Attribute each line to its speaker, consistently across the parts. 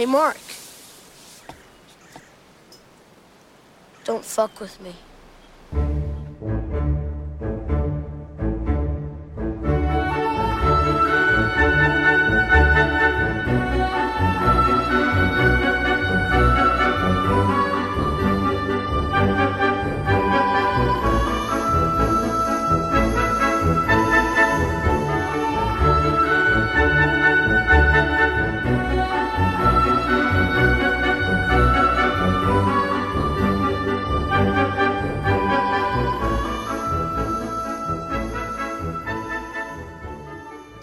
Speaker 1: Hey, Mark. Don't fuck with me.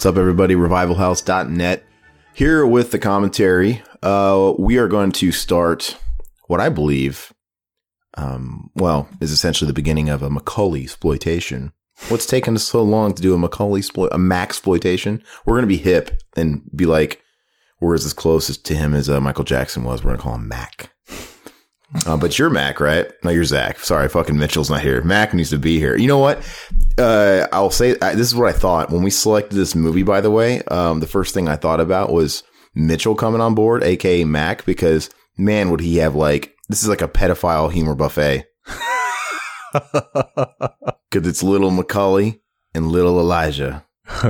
Speaker 2: Up, everybody? RevivalHouse.net here with the commentary. Uh, we are going to start what I believe, um, well, is essentially the beginning of a Macaulay exploitation. What's taken us so long to do a Macaulay exploit, a Mac exploitation? We're going to be hip and be like, we're as close as to him as uh, Michael Jackson was. We're going to call him Mac. Uh, but you're Mac, right? No, you're Zach. Sorry, fucking Mitchell's not here. Mac needs to be here. You know what? Uh, I'll say I, this is what I thought when we selected this movie. By the way, um, the first thing I thought about was Mitchell coming on board, aka Mac, because man, would he have like this is like a pedophile humor buffet. Because it's little Macaulay and little Elijah.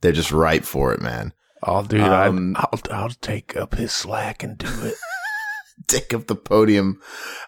Speaker 2: They're just ripe for it, man.
Speaker 3: Oh, dude,
Speaker 2: Um,
Speaker 3: I'll I'll take up his slack and do it.
Speaker 2: take of the podium.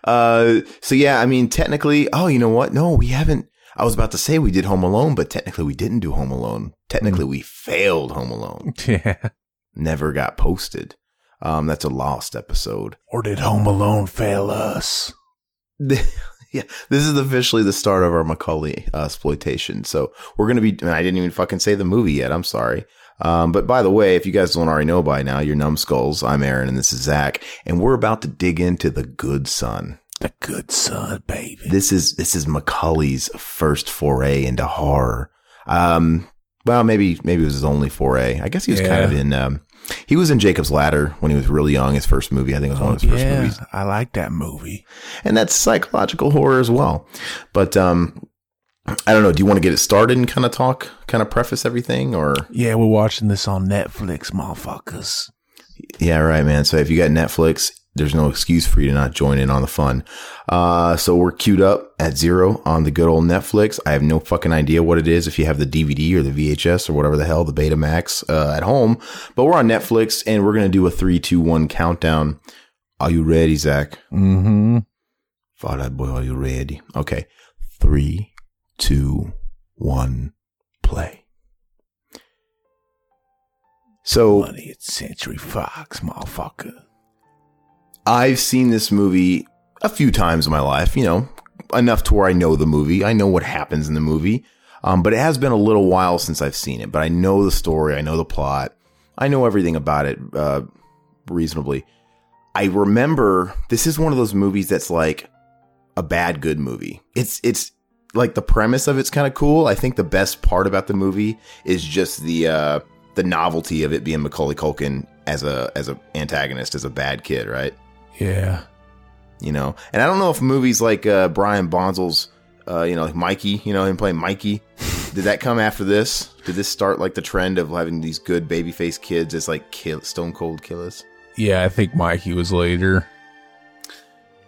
Speaker 2: Uh, so yeah, I mean, technically, oh, you know what? No, we haven't. I was about to say we did Home Alone, but technically we didn't do Home Alone. Technically, we failed Home Alone.
Speaker 3: yeah.
Speaker 2: Never got posted. Um, that's a lost episode.
Speaker 3: Or did Home Alone fail us?
Speaker 2: yeah, this is officially the start of our Macaulay uh, exploitation. So we're gonna be. I didn't even fucking say the movie yet. I'm sorry. Um, but by the way, if you guys don't already know by now, you're numbskulls. I'm Aaron, and this is Zach, and we're about to dig into the Good Son.
Speaker 3: The good son, baby.
Speaker 2: This is this is Macaulay's first foray into horror. Um, well, maybe maybe it was his only foray. I guess he was kind of in. Um, he was in Jacob's Ladder when he was really young. His first movie, I think, it was one of his first
Speaker 3: Oh,
Speaker 2: movies,
Speaker 3: I like that movie.
Speaker 2: and that's psychological horror as well. But um, I don't know. Do you want to get it started and kind of talk, kind of preface everything, or
Speaker 3: Yeah, we're watching this on Netflix, motherfuckers.
Speaker 2: Yeah, right, man. So if you got Netflix, there's no excuse for you to not join in on the fun. Uh, so we're queued up at zero on the good old Netflix. I have no fucking idea what it is if you have the DVD or the VHS or whatever the hell, the Betamax, uh, at home. But we're on Netflix and we're going to do a three, two, one countdown. Are you ready, Zach?
Speaker 3: Mm-hmm.
Speaker 2: Fall Out Boy, are you ready? Okay. Three, two, one, play. So
Speaker 3: 20th Century Fox, motherfucker.
Speaker 2: I've seen this movie a few times in my life, you know, enough to where I know the movie. I know what happens in the movie. Um, but it has been a little while since I've seen it, but I know the story. I know the plot. I know everything about it, uh, reasonably. I remember this is one of those movies that's like a bad, good movie. It's, it's like the premise of it's kind of cool. I think the best part about the movie is just the, uh, the novelty of it being Macaulay Culkin as a, as a antagonist, as a bad kid, right?
Speaker 3: Yeah.
Speaker 2: you know. And I don't know if movies like uh, Brian Bonsall's, uh, you know, like Mikey, you know, him playing Mikey, did that come after this? Did this start like the trend of having these good babyface kids as like kill, stone cold killers?
Speaker 3: Yeah, I think Mikey was later.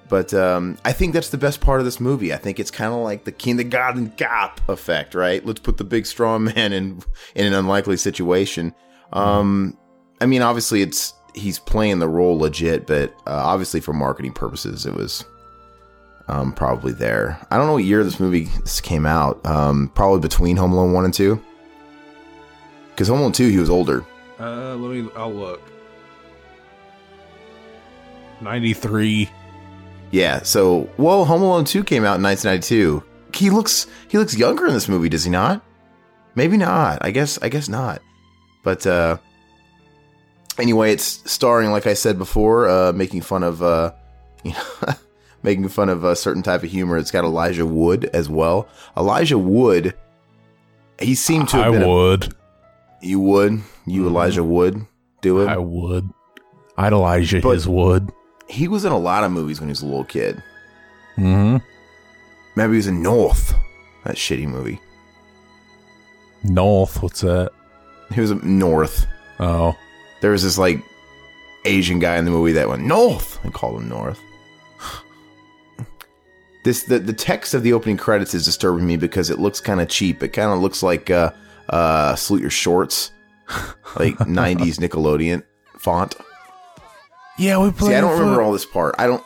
Speaker 2: But um, I think that's the best part of this movie. I think it's kind of like the kindergarten cop effect, right? Let's put the big strong man in in an unlikely situation. Um, I mean, obviously, it's he's playing the role legit, but uh, obviously for marketing purposes, it was um, probably there. I don't know what year this movie this came out. Um, probably between Home Alone one and two, because Home Alone two he was older.
Speaker 3: Uh, let me, I'll look. 93.
Speaker 2: Yeah. So, well, Home Alone 2 came out in 1992. He looks he looks younger in this movie, does he not? Maybe not. I guess I guess not. But uh anyway, it's starring like I said before, uh making fun of uh you know making fun of a certain type of humor. It's got Elijah Wood as well. Elijah Wood he seemed to have
Speaker 3: I
Speaker 2: been a-
Speaker 3: would.
Speaker 2: you would. You Elijah Wood do it.
Speaker 3: I would. I'd Elijah
Speaker 2: But-
Speaker 3: his wood.
Speaker 2: He was in a lot of movies when he was a little kid.
Speaker 3: Mm-hmm.
Speaker 2: Maybe he was in North. That shitty movie.
Speaker 3: North, what's that?
Speaker 2: He was in North.
Speaker 3: Oh.
Speaker 2: There was this like Asian guy in the movie that went north. I called him North. This the the text of the opening credits is disturbing me because it looks kind of cheap. It kind of looks like uh uh salute your shorts, like '90s Nickelodeon font.
Speaker 3: Yeah, we played.
Speaker 2: See, I don't remember all this part. I don't.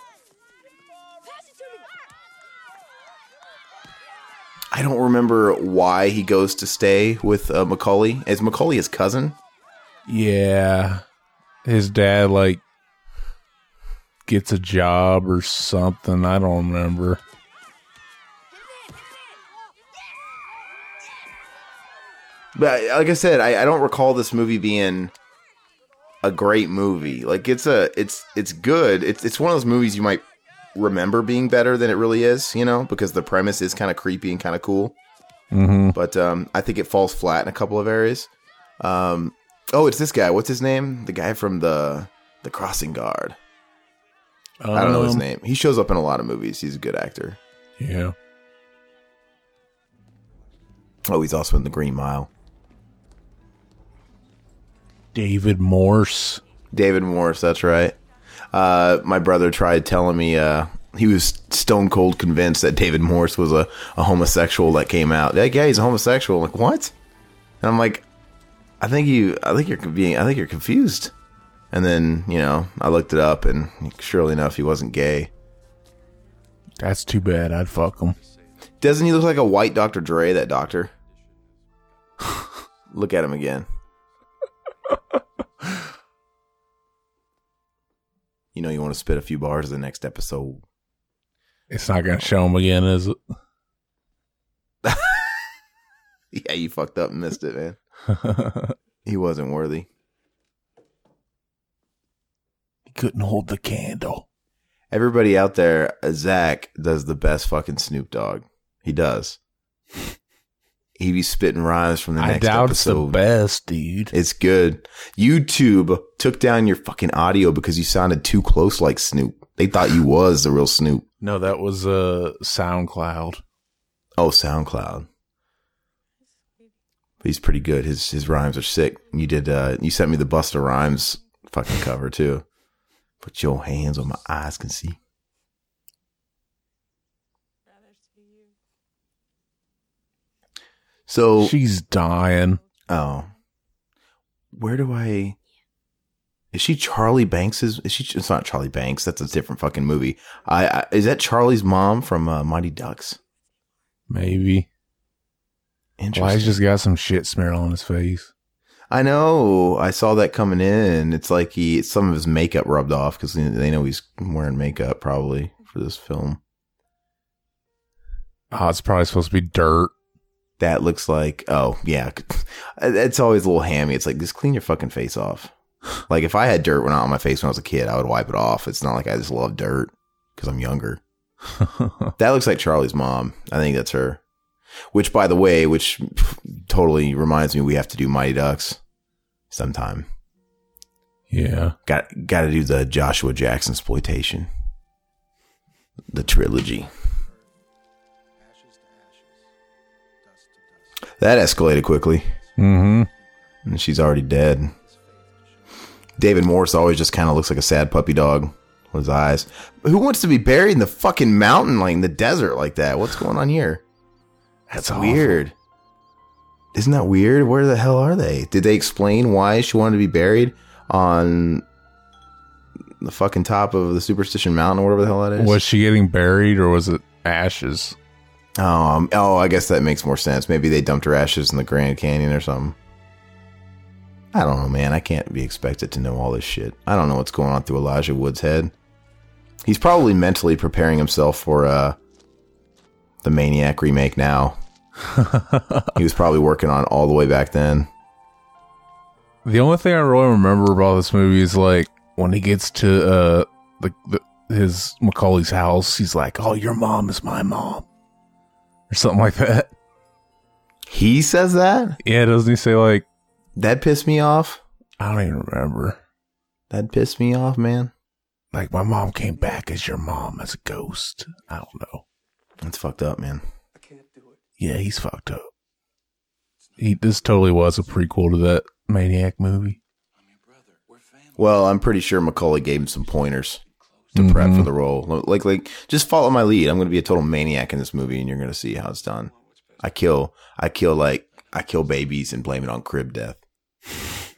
Speaker 2: I don't remember why he goes to stay with uh, Macaulay. Is Macaulay his cousin?
Speaker 3: Yeah, his dad like gets a job or something. I don't remember.
Speaker 2: But like I said, I, I don't recall this movie being a great movie. Like it's a it's it's good. It's it's one of those movies you might remember being better than it really is, you know, because the premise is kind of creepy and kind of cool.
Speaker 3: Mm-hmm.
Speaker 2: But um, I think it falls flat in a couple of areas. Um, oh, it's this guy. What's his name? The guy from the the Crossing Guard. I don't know his
Speaker 3: Um,
Speaker 2: name. He shows up in a lot of movies. He's a good actor.
Speaker 3: Yeah.
Speaker 2: Oh, he's also in The Green Mile.
Speaker 3: David Morse.
Speaker 2: David Morse, that's right. Uh, my brother tried telling me uh, he was stone cold convinced that David Morse was a, a homosexual that came out. Like, yeah, he's a homosexual. I'm like, what? And I'm like, I think you, I think you're being, I think you're confused. And then you know, I looked it up, and surely enough, he wasn't gay.
Speaker 3: That's too bad. I'd fuck him.
Speaker 2: Doesn't he look like a white Dr. Dre? That doctor. look at him again. You know, you want to spit a few bars in the next episode.
Speaker 3: It's not gonna show him again, is it?
Speaker 2: Yeah, you fucked up and missed it, man. He wasn't worthy.
Speaker 3: he couldn't hold the candle.
Speaker 2: Everybody out there, Zach does the best fucking Snoop Dogg. He does. He be spitting rhymes from the next I
Speaker 3: doubt it's the
Speaker 2: episode.
Speaker 3: best, dude.
Speaker 2: It's good. YouTube took down your fucking audio because you sounded too close like Snoop. They thought you was the real Snoop.
Speaker 3: No, that was uh, SoundCloud.
Speaker 2: Oh, SoundCloud. But he's pretty good. His his rhymes are sick. You did uh you sent me the Busta Rhymes fucking cover too. Put your hands on my eyes can see. So
Speaker 3: She's dying.
Speaker 2: oh. Where do I is she Charlie Banks? Is, she? It's not Charlie Banks. That's a different fucking movie. I, I is that Charlie's mom from uh, Mighty Ducks?
Speaker 3: Maybe.
Speaker 2: Interesting.
Speaker 3: Why he's just got some shit smeared on his face.
Speaker 2: I know. I saw that coming in. It's like he some of his makeup rubbed off because they know he's wearing makeup probably for this film.
Speaker 3: Oh, it's probably supposed to be dirt.
Speaker 2: That looks like oh yeah, it's always a little hammy. It's like just clean your fucking face off. Like if I had dirt when I on my face when I was a kid, I would wipe it off. It's not like I just love dirt because I'm younger. That looks like Charlie's mom. I think that's her. Which, by the way, which totally reminds me, we have to do Mighty Ducks sometime.
Speaker 3: yeah.
Speaker 2: Got got to do the Joshua Jackson exploitation, the trilogy. That escalated quickly,
Speaker 3: Mm-hmm.
Speaker 2: and she's already dead. David Morse always just kind of looks like a sad puppy dog with his eyes. Who wants to be buried in the fucking mountain, like in the desert, like that? What's going on here? That's
Speaker 3: awful.
Speaker 2: weird. Isn't that weird? Where the hell are they? Did they explain why she wanted to be buried on the fucking top of the Superstition Mountain or whatever the hell that is?
Speaker 3: Was she getting buried or was it ashes?
Speaker 2: Oh, um, oh, I guess that makes more sense. Maybe they dumped her ashes in the Grand Canyon or something. I don't know, man. I can't be expected to know all this shit. I don't know what's going on through Elijah Wood's head. He's probably mentally preparing himself for uh, the Maniac remake now. he was probably working on all the way back then.
Speaker 3: The only thing I really remember about this movie is like when he gets to uh the, the his Macaulay's house, he's like, "Oh, your mom is my mom," or something like that.
Speaker 2: He says that?
Speaker 3: Yeah, doesn't he say like,
Speaker 2: That pissed me off.
Speaker 3: I don't even remember.
Speaker 2: That pissed me off, man.
Speaker 3: Like my mom came back as your mom as a ghost. I don't know.
Speaker 2: That's fucked up, man. I can't do it.
Speaker 3: Yeah, he's fucked up. He this totally was a prequel to that Maniac movie.
Speaker 2: Well, I'm pretty sure Macaulay gave him some pointers to prep for the role. Like, like, just follow my lead. I'm going to be a total maniac in this movie, and you're going to see how it's done. I kill, I kill like, I kill babies and blame it on crib death.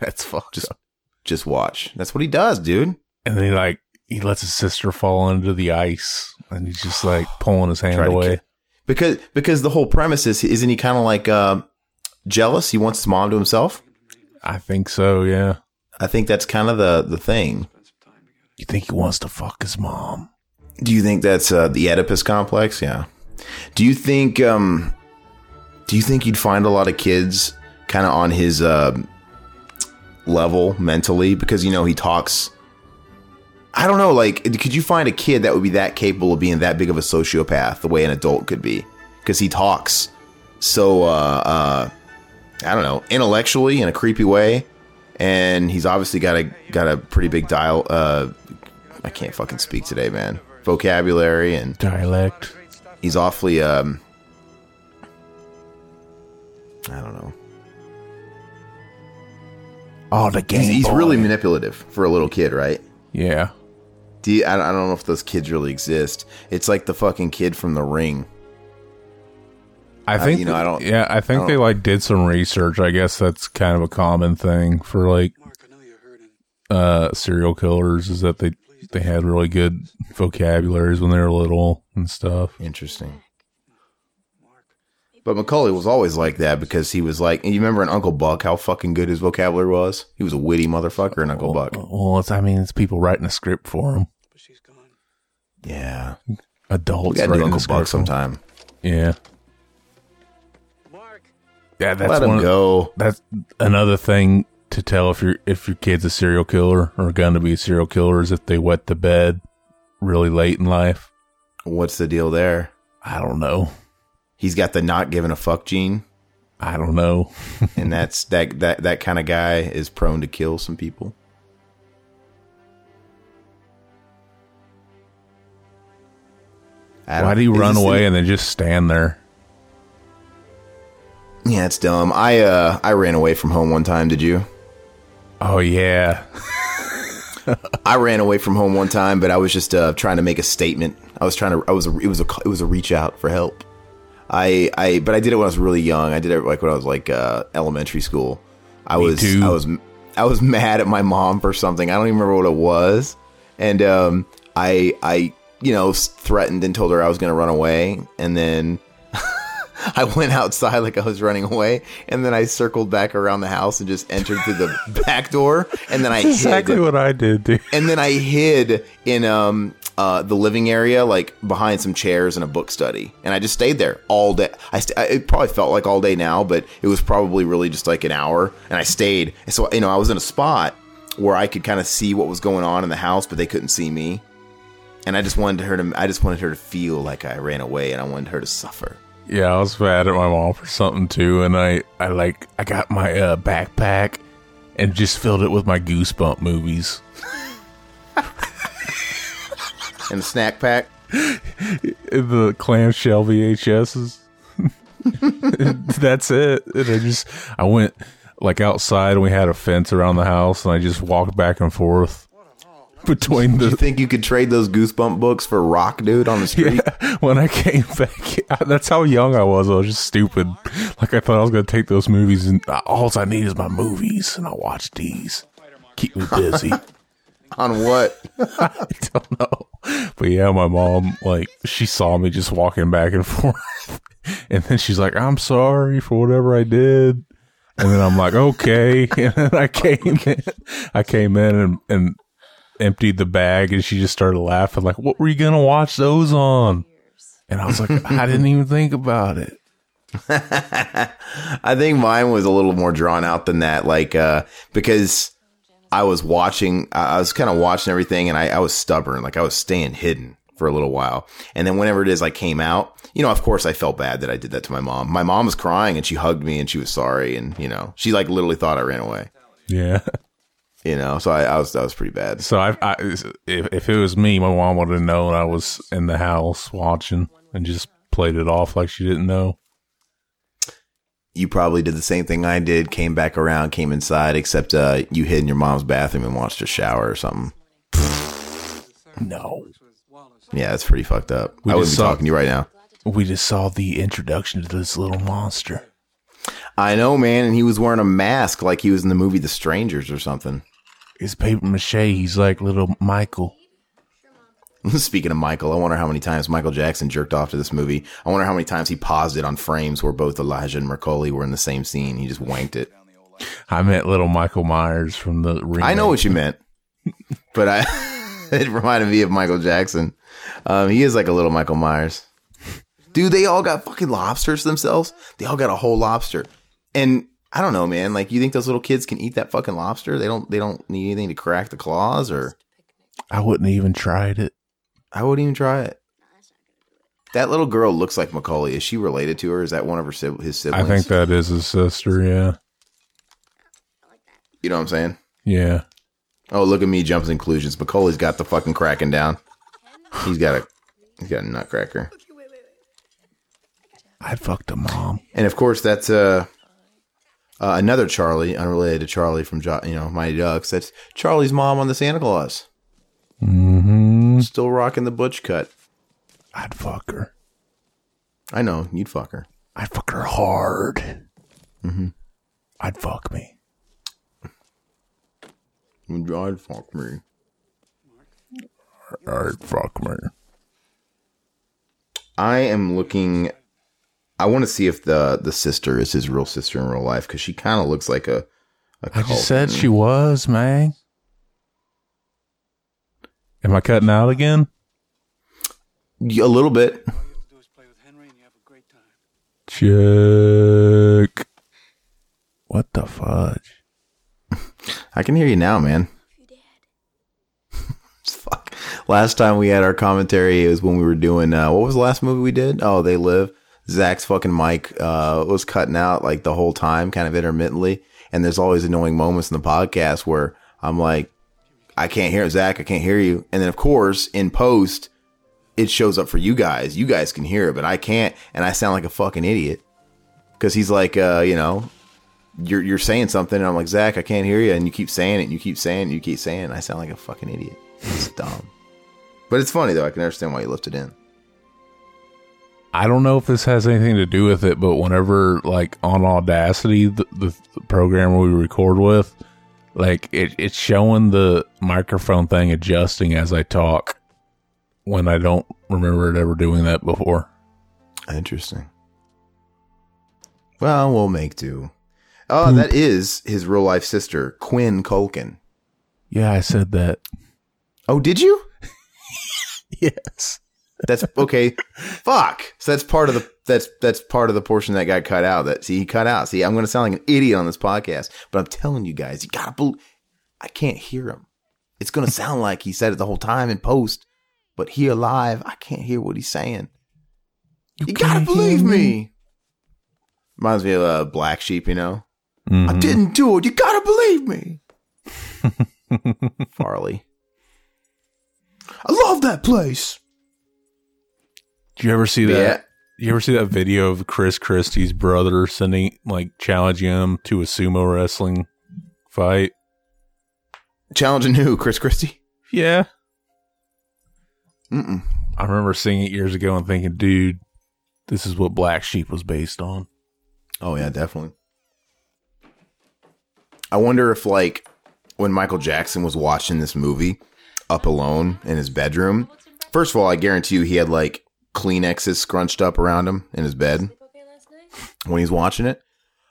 Speaker 3: That's fucked
Speaker 2: Just-
Speaker 3: up.
Speaker 2: Just watch. That's what he does, dude.
Speaker 3: And then he like he lets his sister fall into the ice, and he's just like pulling his hand away.
Speaker 2: Because because the whole premise is, isn't he kind of like uh, jealous? He wants his mom to himself.
Speaker 3: I think so. Yeah.
Speaker 2: I think that's kind of the the thing.
Speaker 3: You think he wants to fuck his mom?
Speaker 2: Do you think that's uh, the Oedipus complex? Yeah. Do you think um do you think you'd find a lot of kids kind of on his uh, level mentally because you know he talks I don't know like could you find a kid that would be that capable of being that big of a sociopath the way an adult could be because he talks so uh uh I don't know intellectually in a creepy way and he's obviously got a got a pretty big dial uh I can't fucking speak today, man. Vocabulary and
Speaker 3: Dialect.
Speaker 2: he's awfully um I don't know.
Speaker 3: Oh, the game.
Speaker 2: He's, he's
Speaker 3: Boy.
Speaker 2: really manipulative for a little kid, right?
Speaker 3: yeah.
Speaker 2: Do you, I, don't- I don't know if those kids really exist. It's like the fucking kid from The Ring.
Speaker 3: I think
Speaker 2: you know, I don't-
Speaker 3: Yeah, I think
Speaker 2: I
Speaker 3: they
Speaker 2: don't-
Speaker 3: like did some research. I guess that's kind of a common thing for like uh serial killers is that they they had really good vocabularies when they were little and stuff.
Speaker 2: Interesting. But Macaulay was always like that because he was like, you remember in Uncle Buck how fucking good his vocabulary was? He was a witty motherfucker in Uncle Buck.
Speaker 3: Well, it's I mean it's people writing a script for him.
Speaker 2: But Yeah. We
Speaker 3: Adults
Speaker 2: gotta do
Speaker 3: writing
Speaker 2: Uncle Buck sometime.
Speaker 3: Yeah. Mark. Yeah, that's
Speaker 2: Let
Speaker 3: one
Speaker 2: him
Speaker 3: of-
Speaker 2: go.
Speaker 3: that's another thing to tell if your if your kid's a serial killer or going to be a serial killer is if they wet the bed really late in life.
Speaker 2: What's the deal there?
Speaker 3: I don't know.
Speaker 2: He's got the not giving a fuck gene.
Speaker 3: I don't know.
Speaker 2: and that's that that that kind of guy is prone to kill some people.
Speaker 3: Why
Speaker 2: don't-
Speaker 3: you run away and then just stand there?
Speaker 2: Yeah, it's dumb. I uh I ran away from home one time. Did you?
Speaker 3: Oh yeah,
Speaker 2: I ran away from home one time, but I was just uh, trying to make a statement. I was trying to. I was. A, it was a. It was a reach out for help. I. I. But I did it when I was really young. I did it like when I was like uh, elementary school. I
Speaker 3: Me
Speaker 2: was.
Speaker 3: too.
Speaker 2: I was. I was mad at my mom for something. I don't even remember what it was, and um, I. I. You know, threatened and told her I was going to run away, and then. I went outside like I was running away, and then I circled back around the house and just entered through the back door, and then I
Speaker 3: exactly
Speaker 2: hid
Speaker 3: what I did, dude.
Speaker 2: and then I hid in um uh the living area, like behind some chairs and a book study, and I just stayed there all day. I st- I- it probably felt like all day now, but it was probably really just like an hour, and I stayed. And so you know, I was in a spot where I could kind of see what was going on in the house, but they couldn't see me. And I just wanted her to, I just wanted her to feel like I ran away, and I wanted her to suffer.
Speaker 3: Yeah, I was mad at my mom for something too, and I, I like, I got my uh, backpack and just filled it with my Goosebump movies.
Speaker 2: And a snack pack.
Speaker 3: the clamshell VHSs. That's it. And I just, I went like outside, and we had a fence around the house, and I just walked back and forth between
Speaker 2: Do you think you could trade those Goosebump books for Rock Dude on the street?
Speaker 3: Yeah, when I came back, that's how young I was. I was just stupid. Like I thought I was gonna take those movies, and uh, all I need is my movies, and I'll watch these. Keep me busy.
Speaker 2: On what?
Speaker 3: I don't know. But yeah, my mom, like, she saw me just walking back and forth. And then she's like, I'm sorry for whatever I did. And then I'm like, okay. And then I came in, I came in and, and emptied the bag and she just started laughing, like, what were you going to watch those on? And I was like, I didn't even think about it.
Speaker 2: I think mine was a little more drawn out than that, like uh, because I was watching, I was kind of watching everything, and I, I was stubborn, like I was staying hidden for a little while, and then whenever it is I came out, you know, of course I felt bad that I did that to my mom. My mom was crying and she hugged me and she was sorry, and you know, she like literally thought I ran away,
Speaker 3: Yeah.
Speaker 2: you know, so I, I was that was pretty bad.
Speaker 3: So I, I if, if it was me, my mom would have known I was in the house watching and just played it off like she didn't know.
Speaker 2: you probably did the same thing I did, came back around, came inside, except uh, you hid in your mom's bathroom and watched her shower or something.
Speaker 3: No.
Speaker 2: Yeah, that's pretty fucked up.
Speaker 3: We
Speaker 2: I wouldn't
Speaker 3: just
Speaker 2: be
Speaker 3: saw-
Speaker 2: talking to you right now.
Speaker 3: We just saw the introduction to this little monster.
Speaker 2: I know, man, and he was wearing a mask like he was in the movie The Strangers or something.
Speaker 3: It's paper mache. He's like little Michael.
Speaker 2: Speaking of Michael, I wonder how many times Michael Jackson jerked off to this movie. I wonder how many times he paused it on frames where both Elijah and Macaulay were in the same scene. He just wanked it.
Speaker 3: I meant little Michael Myers from the remake.
Speaker 2: I know what you meant, but I it reminded me of Michael Jackson. Um, he is like a little Michael Myers. Dude, they all got fucking lobsters themselves. They all got a whole lobster, and I don't know, man. Like, you think those little kids can eat that fucking lobster? They don't. They don't need anything to crack the claws, or
Speaker 3: I wouldn't even tried it.
Speaker 2: I wouldn't even try it. That little girl looks like Macaulay. Is she related to her? Is that one of her sib- his siblings?
Speaker 3: I think that is his sister. Yeah.
Speaker 2: you know what I'm saying.
Speaker 3: Yeah.
Speaker 2: Oh, look at me jumping conclusions. Macaulay's got the fucking cracking down. He's got a he's got a nutcracker.
Speaker 3: I fucked a mom.
Speaker 2: And of course, that's uh, uh, another Charlie, unrelated to Charlie from jo- you know Mighty Ducks. That's Charlie's mom on the Santa Claus.
Speaker 3: Mm-hmm.
Speaker 2: Still rocking the butch cut.
Speaker 3: I'd fuck her.
Speaker 2: I know you'd fuck her.
Speaker 3: I'd fuck her hard. Mm-hmm. I'd fuck me.
Speaker 2: I'd fuck me.
Speaker 3: I'd fuck me.
Speaker 2: I am looking. I want to see if the the sister is his real sister in real life because she kind of looks like a. a
Speaker 3: I just said she was, man. Am I cutting out again?
Speaker 2: a little bit.
Speaker 3: Check. What the fudge?
Speaker 2: I can hear you now, man. Fuck. Last time we had our commentary, it was when we were doing uh, what was the last movie we did? Oh, They Live. Zach's fucking mic uh, was cutting out like the whole time, kind of intermittently. And there's always annoying moments in the podcast where I'm like, I can't hear Zach, I can't hear you. And then of course, in post, it shows up for you guys. You guys can hear it, but I can't, and I sound like a fucking idiot. Cause he's like, uh, you know, you're you're saying something, and I'm like, Zach, I can't hear you, and you keep saying it, and you keep saying it, you keep saying it. I sound like a fucking idiot. It's dumb, but it's funny though. I can understand why you left it in.
Speaker 3: I don't know if this has anything to do with it, but whenever like on Audacity, the, the, the program we record with, like it, it's showing the microphone thing adjusting as I talk when I don't remember it ever doing that before.
Speaker 2: Interesting. Well, we'll make do. Oh, that is his real life sister, Quinn Culkin.
Speaker 3: Yeah, I said that.
Speaker 2: Oh, did you?
Speaker 3: Yes.
Speaker 2: That's okay. Fuck. So that's part of the that's that's part of the portion that got cut out. That see he cut out. See, I'm going to sound like an idiot on this podcast, but I'm telling you guys, you gotta believe. I can't hear him. It's going to sound like he said it the whole time in post, but here live, I can't hear what he's saying. You, gotta believe
Speaker 3: me?
Speaker 2: me. Reminds me of uh, Black Sheep. You know, I
Speaker 3: Mhm.
Speaker 2: didn't do it. You gotta believe me. Farley. I love that place.
Speaker 3: Did you ever see that?
Speaker 2: Yeah.
Speaker 3: You ever see that video of Chris Christie's brother sending like challenging him to a sumo wrestling fight?
Speaker 2: Challenging who? Chris Christie?
Speaker 3: Yeah.
Speaker 2: Mm-mm.
Speaker 3: I remember seeing it years ago and thinking, dude, this is what Black Sheep was based on.
Speaker 2: Oh yeah, definitely. I wonder if like when Michael Jackson was watching this movie up alone in his bedroom. First of all, I guarantee you he had like Kleenexes scrunched up around him in his bed when he's watching it.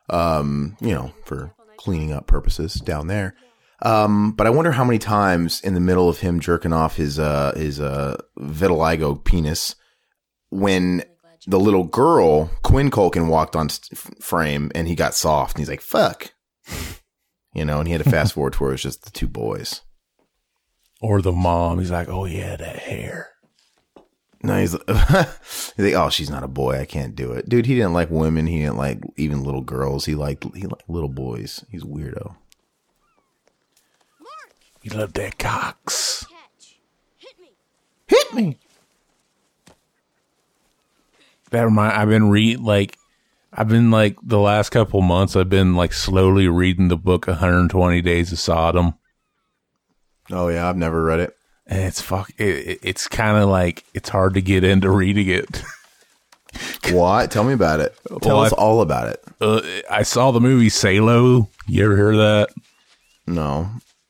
Speaker 2: Um, you know, for cleaning up purposes down there. Um, but I wonder how many times in the middle of him jerking off his uh his uh vitiligo penis when the little girl Quinn Culkin walked on frame and he got soft and he's like fuck, you know, and he had to fast forward to where it was just the two boys.
Speaker 3: Or the mom, he's like, oh yeah, that hair.
Speaker 2: No, he's, he's like, oh, she's not a boy. I can't do it, dude. He didn't like women. He didn't like even little girls. He liked he liked little boys. He's a weirdo.
Speaker 3: He loved that cocks.
Speaker 1: Catch. Hit me.
Speaker 2: Hit me.
Speaker 3: That remind I've been read like I've been like the last couple months. I've been like slowly reading the book 120 Days of Sodom,
Speaker 2: Oh yeah, I've never read it.
Speaker 3: And it's fuck. It, it- it's kind of like it's hard to get into reading it.
Speaker 2: What? Tell me about it. Tell
Speaker 3: Well,
Speaker 2: us
Speaker 3: I-
Speaker 2: all about it.
Speaker 3: Uh, I saw the movie Salo. You ever hear of that?
Speaker 2: No.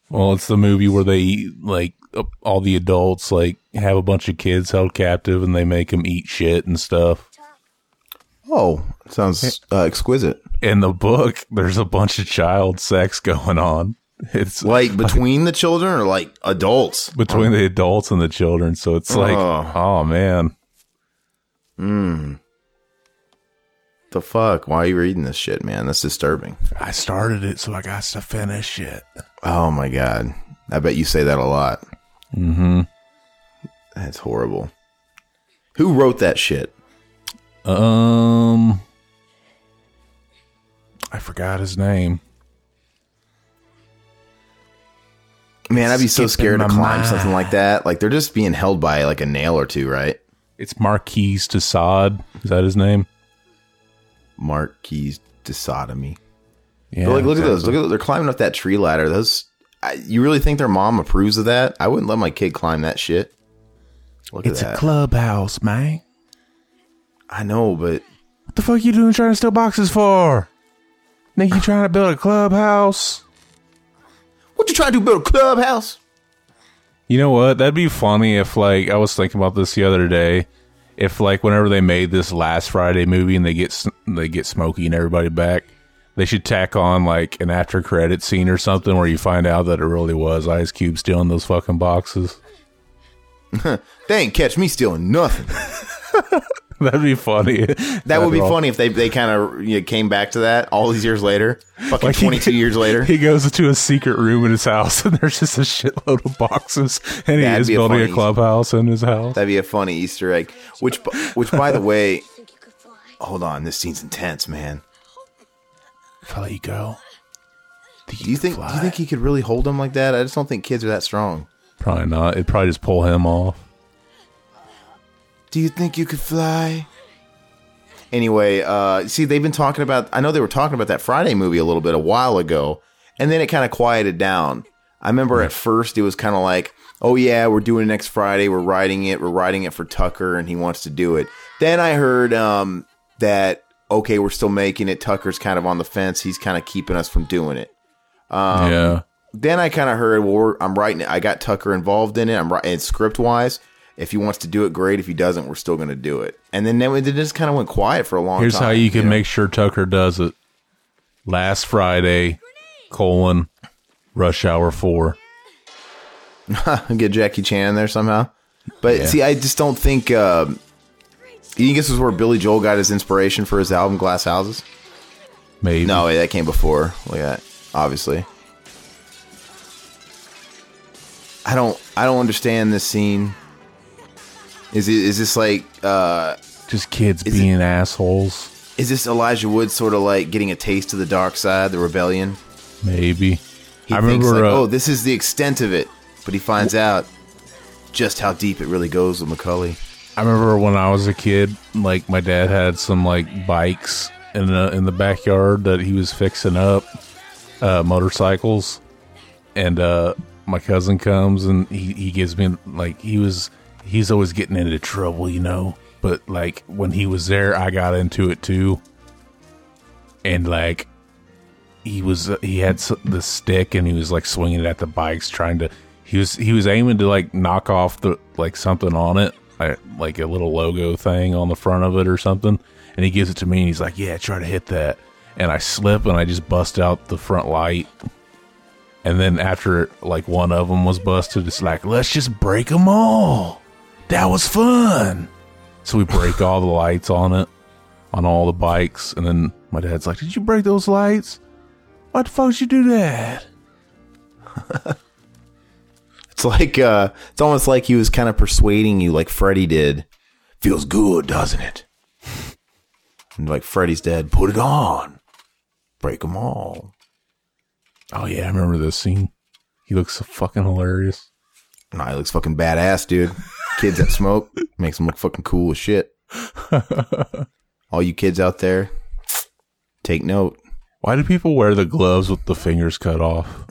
Speaker 3: Well, it's the movie where they like all the adults like have a bunch of kids held captive and they make them eat shit and stuff.
Speaker 2: Oh, sounds uh, exquisite.
Speaker 3: In the book, there's a bunch of child sex going on. It's
Speaker 2: Like between the children or like adults?
Speaker 3: between the adults and the children, so it's like,
Speaker 2: Oh.
Speaker 3: oh man,
Speaker 2: The fuck? Why are you reading this shit, man? That's disturbing.
Speaker 3: I started it, so I got to finish it.
Speaker 2: Oh my god. I bet you say that a lot.
Speaker 3: Mm-hmm.
Speaker 2: That's horrible. Who wrote that shit?
Speaker 3: Um, I forgot his name.
Speaker 2: Man, I'd be so scared to climb
Speaker 3: mind.
Speaker 2: something like that. Like they're just being held by like a nail or two, right?
Speaker 3: It's Marquis de Sade. Is that his name?
Speaker 2: Marquis de sodomy.
Speaker 3: Yeah.
Speaker 2: but like, look at those. Look at they're climbing up that tree ladder. Those. I, you really think their mom approves of that? I wouldn't let my kid climb that shit. Look
Speaker 3: It's a clubhouse, man.
Speaker 2: I know, but
Speaker 3: What the fuck you doing trying to steal boxes for? Think you trying to build a clubhouse?
Speaker 2: What you trying to do? Build a clubhouse?
Speaker 3: You know what? That'd be funny if like I was thinking about this the other day. If like whenever they made this last Friday movie and they get they get Smokey and everybody back, they should tack on like an after credit scene or something where you find out that it really was Ice Cube stealing those fucking boxes.
Speaker 2: They ain't catch me stealing nothing.
Speaker 3: That'd be funny.
Speaker 2: That would be funny if they they kind of you know, came back to that all these years later. Fucking
Speaker 3: Like he-
Speaker 2: twenty two years later.
Speaker 3: He goes to a secret room in his house and there's just a shitload of boxes and he
Speaker 2: That'd
Speaker 3: is
Speaker 2: a
Speaker 3: building a clubhouse in his house.
Speaker 2: That'd be a funny Easter egg. Which, which, by the way,
Speaker 1: Think you could fly?
Speaker 2: hold on, this scene's intense, man.
Speaker 3: If I let you go,
Speaker 2: Do you think? Do you think he could really hold him like that? I just don't think kids are that strong.
Speaker 3: Probably not. It'd probably just pull him off.
Speaker 2: Do you think you could fly? Anyway, uh, see, they've been talking about. I know they were talking about that Friday movie a little bit a while ago, and then it kind of quieted down. I remember at first it was kind of like, "Oh yeah, we're doing it next Friday. We're writing it. We're writing it for Tucker, and he wants to do it." Then I heard um, that okay, we're still making it. Tucker's kind of on the fence. He's kind of keeping us from doing it. Um,
Speaker 3: yeah.
Speaker 2: then I kind of heard, well, we're, I'm writing it. I got Tucker involved in it. I'm writing script wise. If he wants to do it, great. If he doesn't, we're still going to do it. And then, then it just kind of went quiet for a long
Speaker 3: Here's
Speaker 2: time.
Speaker 3: how you can
Speaker 2: know?
Speaker 3: make sure Tucker does it. Last Friday, colon, rush hour four.
Speaker 2: get Jackie Chan in there somehow. But
Speaker 3: Yeah.
Speaker 2: see, I just don't think. Um, you think this is where Billy Joel got his inspiration for his album Glass Houses?
Speaker 3: Maybe.
Speaker 2: No, that came before. Look at that. Obviously. I don't. I don't understand this scene. Is it? Is this like? uh
Speaker 3: Just kids
Speaker 2: Is it-
Speaker 3: being assholes.
Speaker 2: Is this Elijah Wood sort of like getting a taste of the dark side, the rebellion?
Speaker 3: Maybe.
Speaker 2: He
Speaker 3: I
Speaker 2: thinks
Speaker 3: remember.
Speaker 2: like,
Speaker 3: uh,
Speaker 2: oh, this is the extent of it, but he finds out just how deep it really goes with Macaulay.
Speaker 3: I remember when I was a kid, like my dad had some like bikes in the in the backyard that he was fixing up, uh, motorcycles, and uh, my cousin comes and he he gives me like he was he's always getting into trouble, you know. But like when he was there, I got into it too, and like he was uh, he had the stick and he was like swinging it at the bikes, trying to he was he was aiming to like knock off the like something on it, like, like a little logo thing on the front of it or something. And he gives it to me and he's like, "Yeah, try to hit that." And I slip and I just bust out the front light. And then after like one of them was busted, it's like, "Let's just break them all." That was fun. So we break all the lights on it, on all the bikes, and then my dad's like, "Did you break those lights? Why the fuck did you do that?"
Speaker 2: It's like uh it's almost like he was kind of persuading you like Freddy did. Feels good, doesn't it? And like Freddy's dead, put it on. Break them all.
Speaker 3: Oh yeah, I remember this scene. He looks so fucking hilarious.
Speaker 2: Nah, he looks fucking badass, dude. Kids that smoke makes them look fucking cool as shit. All you kids out there, Take note.
Speaker 3: Why do people wear the gloves with the fingers cut off?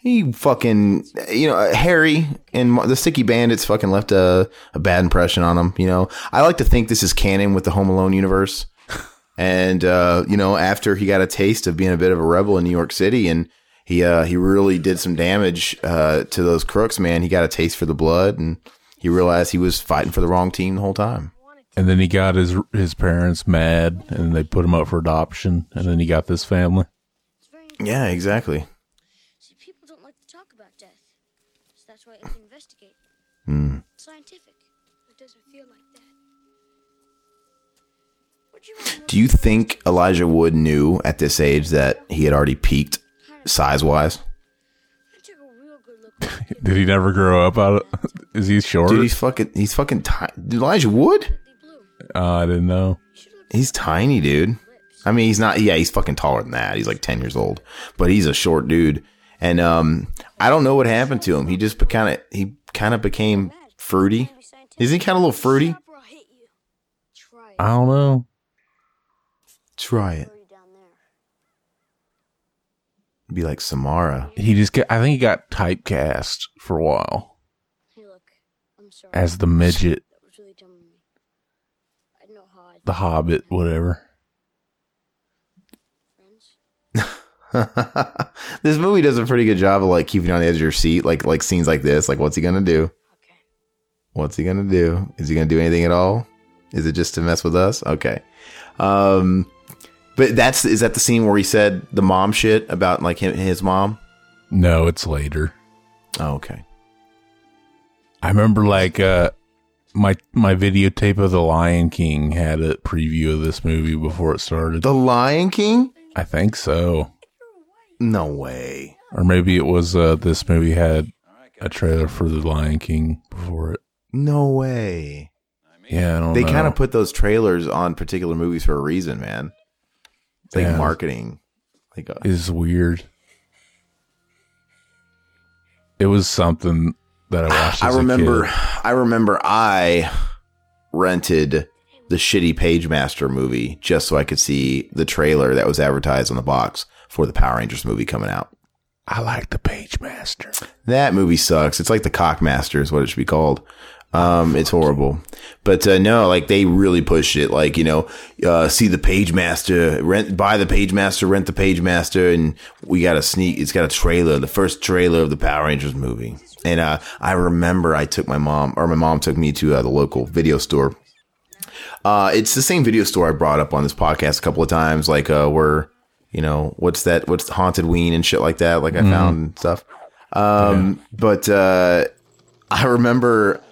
Speaker 2: He fucking, you know, uh, Harry and the Sticky Bandits fucking left a, a bad impression on him. You know, I like to think this is canon with the Home Alone universe. and, uh, you know, after he got a taste of being a bit of a rebel in New York City and he, uh, he really did some damage, uh, to those crooks, man. He got a taste for the blood and he realized he was fighting for the wrong team the whole time.
Speaker 3: And then he got his his parents mad, and they put him up for adoption. And then he got this family.
Speaker 2: Yeah, exactly.
Speaker 1: See, people don't like to talk about death. So that's why I have investigate.
Speaker 2: Hmm.
Speaker 1: It's scientific. It doesn't feel like that. You
Speaker 2: Do you think Elijah Wood knew at this age that he had already peaked size wise?
Speaker 1: I took a real good look at the
Speaker 3: Did he never grow up out of? Is he short?
Speaker 2: Dude, he's fucking, he's fucking tiny. Elijah Wood?
Speaker 1: blue.
Speaker 3: uh, I didn't know.
Speaker 1: You should look
Speaker 2: He's tiny, dude. I mean, he's not, yeah, he's fucking taller than that. He's like 10 years old, but he's a short dude. And, um, I don't know what happened to him. He just kind of, he kind of became fruity. Isn't he kind of a little fruity?
Speaker 1: Stop or I'll hit you. Try it.
Speaker 3: I don't know.
Speaker 2: Try it.
Speaker 1: Hurry down there.
Speaker 2: Be like Samara.
Speaker 3: He just got. I think he got typecast for a while
Speaker 1: Hey, look. I'm sorry.
Speaker 3: as the midget,
Speaker 1: that was really dumb of me. I didn't know how I'd
Speaker 3: the Hobbit, whatever.
Speaker 1: friends.
Speaker 2: this movie does a pretty good job of like keeping you on the edge of your seat. Like, like scenes like this. Like, what's he going to do?
Speaker 1: Okay.
Speaker 2: What's he gonna do? Is he gonna do anything at all? Is it just to mess with us? Okay. Um, but that's is that the scene where he said the mom shit about like him, his mom?
Speaker 3: No, it's later.
Speaker 2: Oh, okay.
Speaker 3: I remember like uh my my videotape of The Lion King had a preview of this movie before it started.
Speaker 2: The Lion King?
Speaker 3: I think so.
Speaker 2: No way.
Speaker 3: Or maybe it was uh this movie had a trailer for The Lion King before it.
Speaker 2: No way.
Speaker 3: Yeah, I don't
Speaker 2: They kind of put those trailers on particular movies for a reason, man. Like
Speaker 3: Yeah.
Speaker 2: marketing. Like, uh,
Speaker 3: is weird. It was something that I watched.
Speaker 2: I
Speaker 3: a
Speaker 2: remember. I remember I rented the shitty Pagemaster movie just so I could see the trailer that was advertised on the box for the Power Rangers movie coming out.
Speaker 3: I like the Pagemaster.
Speaker 2: That movie sucks. It's like the Cockmaster is what it should be called. Um, it's horrible, but uh, no, like they really pushed it. Like you know, uh, see the Page Master, rent, buy the Page Master, rent the Page Master, and we got a sneak. It's got a trailer, the first trailer of the Power Rangers movie. And uh, I remember I took my mom, or my mom took me to uh, the local video store. Uh, it's the same video store I brought up on this podcast a couple of times, like uh, where you know what's that? What's haunted ween and shit like that? Like I found and stuff. Um, but uh, I remember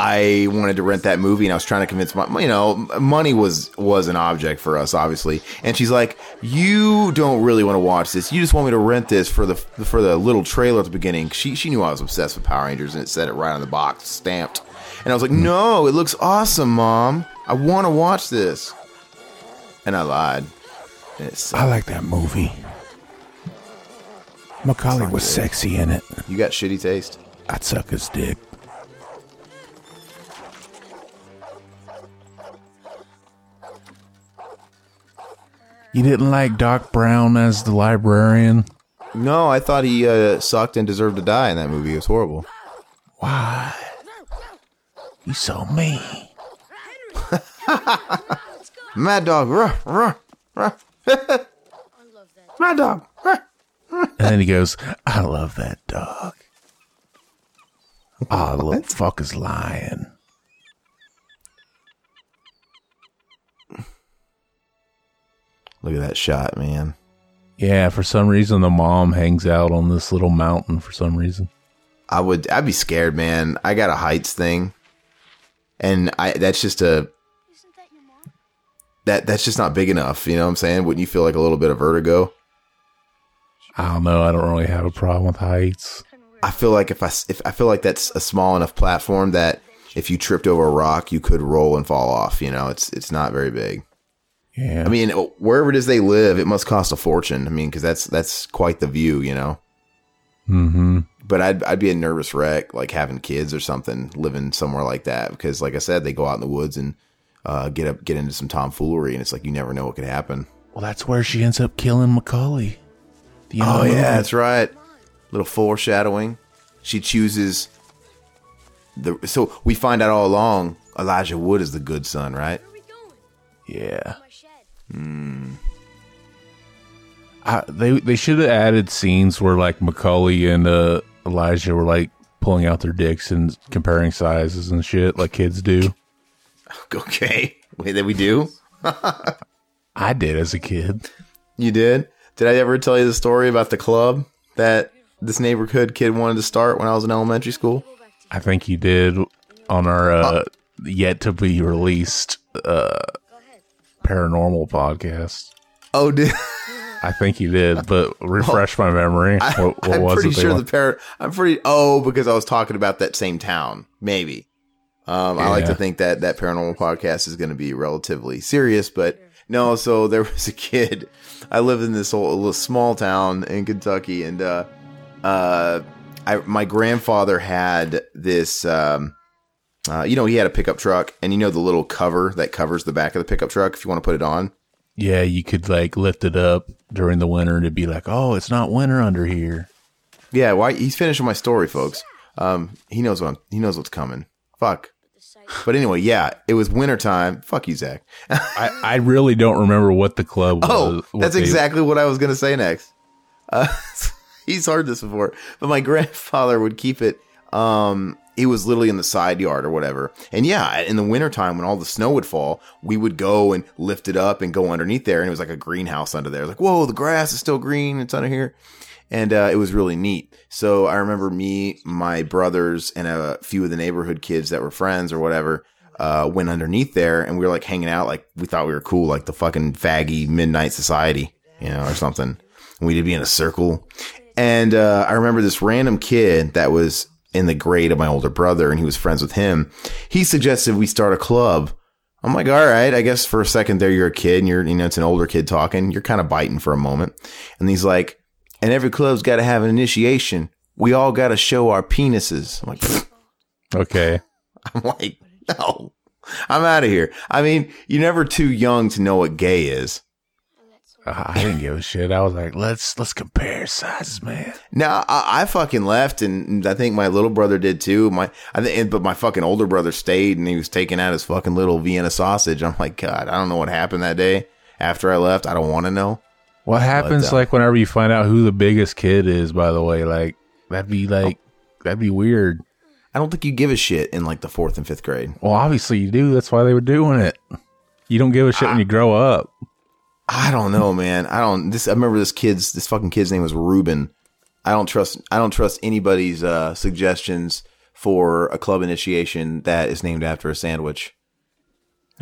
Speaker 2: I wanted to rent that movie, and I was trying to convince my, you know, money was was an object for us, obviously. And she's like, "You don't really want to watch this. You just want me to rent this for the for the little trailer at the beginning." She she knew I was obsessed with Power Rangers, and it said it right on the box, stamped. And I was like, hmm. "No, it looks awesome, mom. I want to watch this." And I lied. And.
Speaker 3: I like that movie. Macaulay was sexy in it.
Speaker 2: you got shitty taste.
Speaker 3: I'd suck his dick. You didn't like Doc Brown as the librarian?
Speaker 2: No, I thought he uh, sucked and deserved to die in that movie. It was horrible.
Speaker 3: Why? You so mean.
Speaker 2: Mad dog, ruh, ruh, ruh.
Speaker 1: I love that.
Speaker 2: Mad dog. ruh.
Speaker 3: And then he goes, I love that dog. Oh, little fuck is lying.
Speaker 2: Look at that shot, man.
Speaker 3: Yeah, for some reason the mom hangs out on this little mountain for some reason.
Speaker 2: I would, I'd be scared, man. I got a heights thing, and I that's just a
Speaker 1: Isn't that your mom?
Speaker 2: that that's just not big enough. You know what I'm saying? Wouldn't you feel like a little bit of vertigo?
Speaker 3: I don't know. I don't really have a problem with heights.
Speaker 2: I feel like if I if I feel like that's a small enough platform that if you tripped over a rock, you could roll and fall off. You know, it's it's not very big.
Speaker 3: Yeah.
Speaker 2: I mean, wherever it is they live, it must cost a fortune. I mean, because that's that's quite the view, you know.
Speaker 3: mm-hmm.
Speaker 2: But I'd I'd be a nervous wreck, like having kids or something, living somewhere like that. Because, like I said, they go out in the woods and uh, get up, get into some tomfoolery, and it's like you never know what could happen.
Speaker 3: Well, that's where she ends up killing Macaulay. The
Speaker 2: Oh yeah,
Speaker 3: movie.
Speaker 2: that's right. Little foreshadowing. She chooses the. So we find out all along Elijah Wood is the good son, right?
Speaker 1: Where are we going?
Speaker 3: yeah.
Speaker 1: Shed.
Speaker 3: I, they they should have added scenes where like Macaulay and uh, Elijah were like pulling out their dicks and comparing sizes and shit like kids do.
Speaker 2: Okay. Wait, that we do.
Speaker 3: I did as a kid.
Speaker 2: You did. Did I ever tell you the story about the club that this neighborhood kid wanted to start when I was in elementary school?
Speaker 3: I think you did on our uh, yet to be released uh. Paranormal podcast.
Speaker 2: Oh, did
Speaker 3: I think you did, but refresh my memory. what what
Speaker 2: I'm
Speaker 3: was
Speaker 2: pretty sure the par. I'm pretty. Oh, because I was talking about that same town. Maybe. Um, I like to think that that paranormal podcast is going to be relatively serious, but no. So there was a kid. I lived in this whole little small town in Kentucky, and uh, uh, I my grandfather had this. Um, uh, you know, he had a pickup truck, and you know the little cover that covers the back of the pickup truck if you want to put it on.
Speaker 3: yeah, you could like lift it up during the winter and it'd be like, oh, it's not winter under here.
Speaker 2: Yeah, why? He's finishing my story, folks. Um, he knows what I'm, he knows what's coming. Fuck. But anyway, yeah, it was wintertime. Fuck you, Zach.
Speaker 3: I, I really don't remember what the club was.
Speaker 2: Oh,
Speaker 3: what
Speaker 2: that's
Speaker 3: they-
Speaker 2: exactly what I was going to say next. Uh, he's heard this before, but my grandfather would keep it. Um, it was literally in the side yard or whatever. And yeah, in the wintertime when all the snow would fall, we would go and lift it up and go underneath there. And it was like a greenhouse under there. Like, whoa, the grass is still green. It's under here. And uh, it was really neat. So I remember me, my brothers, and a few of the neighborhood kids that were friends or whatever uh, went underneath there, and we were like hanging out, like we thought we were cool, like the fucking faggy midnight society, you know, or something. And we'd be in a circle. And uh, I remember this random kid that was in the grade of my older brother, and he was friends with him. He suggested we start a club. I'm like, all right, I guess for a second there, you're a kid and you're, you know, it's an older kid talking. You're kind of biting for a moment. And he's like, and every club's got to have an initiation. We all got to show our penises. I'm like, "Pfft."
Speaker 3: Okay.
Speaker 2: I'm like, no, I'm out of here. I mean, you're never too young to know what gay is.
Speaker 3: I didn't give a shit. I was like, let's let's compare sizes, man.
Speaker 2: Now I, I fucking left, and I think my little brother did too. My, I think, but my fucking older brother stayed, and he was taking out his fucking little Vienna sausage. I'm like, God, I don't know what happened that day after I left. I don't want to know.
Speaker 3: What happens
Speaker 2: uh,
Speaker 3: like whenever you find out who the biggest kid is? By the way, like that'd be like that'd be weird.
Speaker 2: I don't think you give a shit in like the fourth and fifth grade.
Speaker 3: Well, obviously you do. That's why they were doing it. You don't give a shit when you grow up.
Speaker 2: I don't know, man. I don't. This I remember this kid's this fucking kid's name was Ruben. I don't trust. I don't trust anybody's uh, suggestions for a club initiation that is named after a sandwich.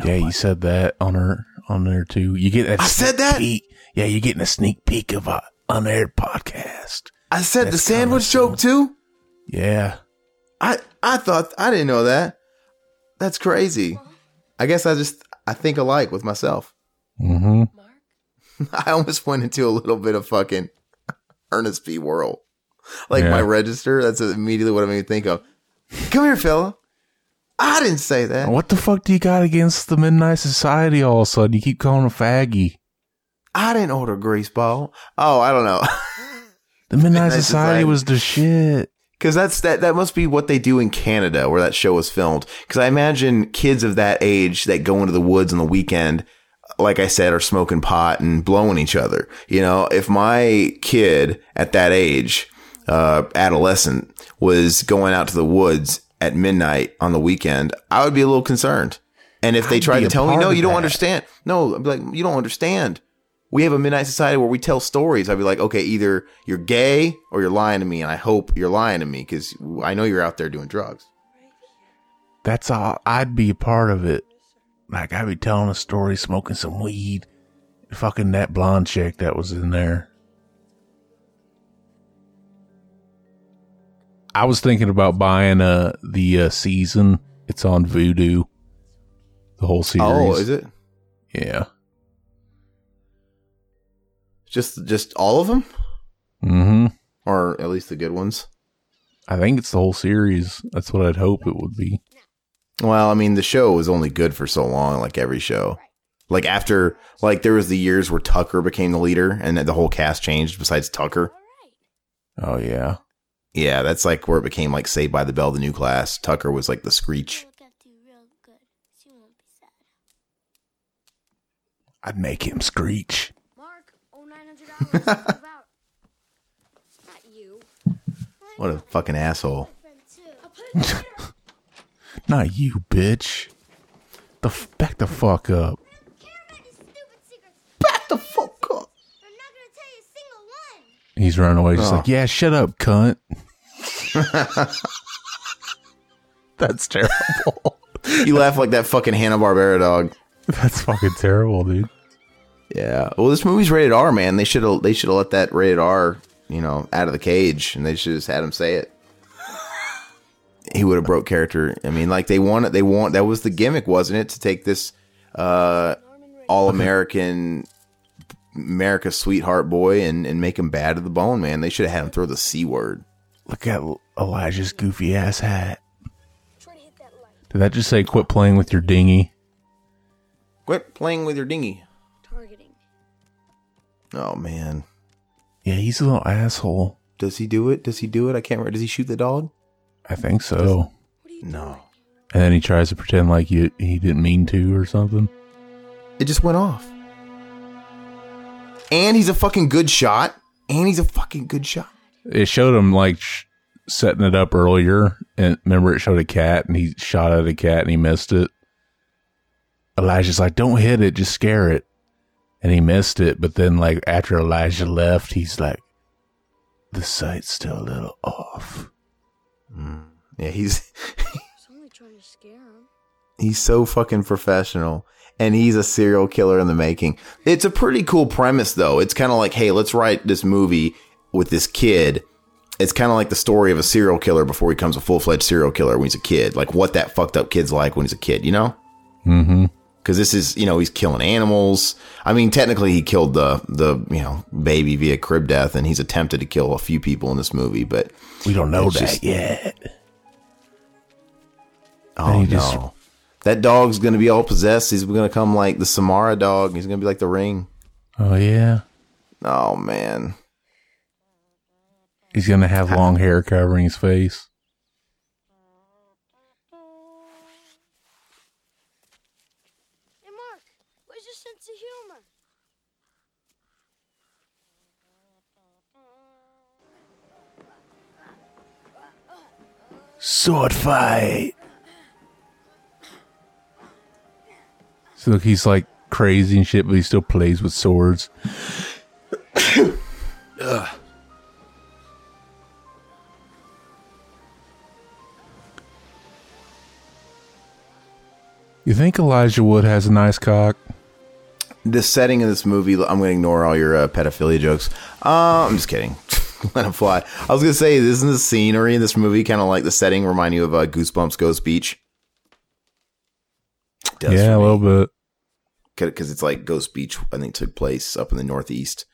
Speaker 3: Yeah, you said that on her on there too. You get that
Speaker 2: I said that?
Speaker 3: peek. Yeah, you're getting a sneak peek of a unaired podcast.
Speaker 2: I said the
Speaker 3: That's
Speaker 2: sandwich
Speaker 3: coming
Speaker 2: joke too.
Speaker 3: Yeah.
Speaker 2: I I thought I didn't know that. That's crazy. I guess I just I think alike with myself.
Speaker 3: Mm-hmm.
Speaker 2: I almost went into a little bit of fucking Ernest P. Worrell. Like
Speaker 3: Yeah.
Speaker 2: my register, that's immediately what I made me think of. Come here, fella. I didn't say that.
Speaker 3: What the fuck do you got against the Midnight Society all of a sudden? You keep calling them faggy.
Speaker 2: I didn't order grease ball. Oh, I don't know.
Speaker 3: The Midnight,
Speaker 2: Midnight
Speaker 3: Society,
Speaker 2: Society.
Speaker 3: was the shit.
Speaker 2: Cause that's that that must be what they do in Canada where that show was filmed. Cause I imagine kids of that age that go into the woods on the weekend, like I said, are smoking pot and blowing each other. You know, if my kid at that age, uh, adolescent was going out to the woods at midnight on the weekend, I would be a little concerned. And if they
Speaker 3: I'd
Speaker 2: tried to tell me, no, you don't
Speaker 3: that."
Speaker 2: understand. No, I'd be like, you don't understand. We have a midnight society where we tell stories. I'd be like, okay, either you're gay or you're lying to me, and I hope you're lying to me because I know you're out there doing drugs.
Speaker 3: That's all. I'd be a part of it. Like I'd be telling a story, smoking some weed. Fucking that blonde chick that was in there. I was thinking about buying uh the uh, season. It's on Vudu. The whole series.
Speaker 2: Oh, is it
Speaker 3: Yeah.
Speaker 2: just just all of them,
Speaker 3: Mm-hmm.
Speaker 2: or at least the good ones?
Speaker 3: I think it's the whole series. That's what I'd hope it would be.
Speaker 2: Well, I mean, the show was only good for so long, like every show. Like after, like there was the years where Tucker became the leader, and the whole cast changed besides Tucker.
Speaker 3: Oh yeah.
Speaker 2: Yeah, that's like where it became like Saved by the Bell, the new class. Tucker was like the Screech.
Speaker 1: Look at you real good. She won't be sad.
Speaker 3: I'd make him screech.
Speaker 1: Mark, oh nine hundred dollars. Move. Not you.
Speaker 2: What a fucking asshole.
Speaker 1: Friend too. I'll put it later.
Speaker 3: Not you, bitch. The f- back the fuck up.
Speaker 1: Care about these stupid secrets.
Speaker 2: Back the fuck up.
Speaker 1: I'm not gonna tell you a single one.
Speaker 3: He's running away, just
Speaker 2: Oh.
Speaker 3: like, yeah, shut up, cunt. That's terrible.
Speaker 2: You laugh like that fucking Hanna Barbera dog.
Speaker 3: That's fucking terrible, dude.
Speaker 2: Yeah. Well, this movie's rated R, man. They should have they should have let that rated R, you know, out of the cage, and they should have just had him say it. He would have broke character. I mean, like they wanted, they want that was the gimmick, wasn't it, to take this uh, all American America's sweetheart boy and and make him bad to the bone, man. They should have had him throw the c word.
Speaker 3: Look at Elijah's goofy ass hat.
Speaker 1: Try to hit that light.
Speaker 3: Did that just say quit playing with your dinghy?
Speaker 2: Quit playing with your dinghy.
Speaker 1: Targeting.
Speaker 2: Oh man,
Speaker 3: Yeah, he's a little asshole.
Speaker 2: does he do it? Does he do it? I can't remember. Does he shoot the dog?
Speaker 3: I think so.
Speaker 1: What are you
Speaker 2: No.
Speaker 3: And then he tries to pretend like you, he didn't mean to or something.
Speaker 2: It just went off. And he's a fucking good shot. And he's a fucking good shot.
Speaker 3: It showed him like sh- setting it up earlier, and remember it showed a cat, and he shot at a cat and he missed it. Elijah's like, "Don't hit it, just scare it," and he missed it. But then, like after Elijah left, he's like, "The sight's still a little off."
Speaker 2: Yeah, he's
Speaker 1: I was only trying to scare him.
Speaker 2: he's so fucking professional. And he's a serial killer in the making. It's a pretty cool premise though. It's kind of like, hey, let's write this movie with this kid. It's kind of like the story of a serial killer before he becomes a full fledged serial killer when he's a kid. Like what that fucked up kid's like when he's a kid, you know?
Speaker 3: Mm-hmm.
Speaker 2: because this is you know he's killing animals. I mean, technically he killed the the you know baby via crib death, and he's attempted to kill a few people in this movie. But
Speaker 3: We don't know that
Speaker 2: just-
Speaker 3: yet.
Speaker 2: oh no,
Speaker 3: just-
Speaker 2: that dog's gonna be all possessed. He's gonna come like the Samara dog. He's gonna be like the Ring.
Speaker 3: Oh yeah,
Speaker 2: Oh man,
Speaker 3: he's gonna have long hair covering his face.
Speaker 1: Hey, Mark, where's your sense of humor?
Speaker 3: Sword fight. So look, he's like crazy and shit, but he still plays with swords. You think Elijah Wood has a nice cock?
Speaker 2: the setting of this movie. I'm gonna ignore all your uh, pedophilia jokes. Uh, I'm just kidding. Let him fly. I was gonna say, isn't the scenery in this movie kind of like the setting remind you of uh, Goosebumps Ghost Beach? Does
Speaker 3: yeah, a little bit.
Speaker 2: because it's like Ghost Beach. I think took place up in the Northeast,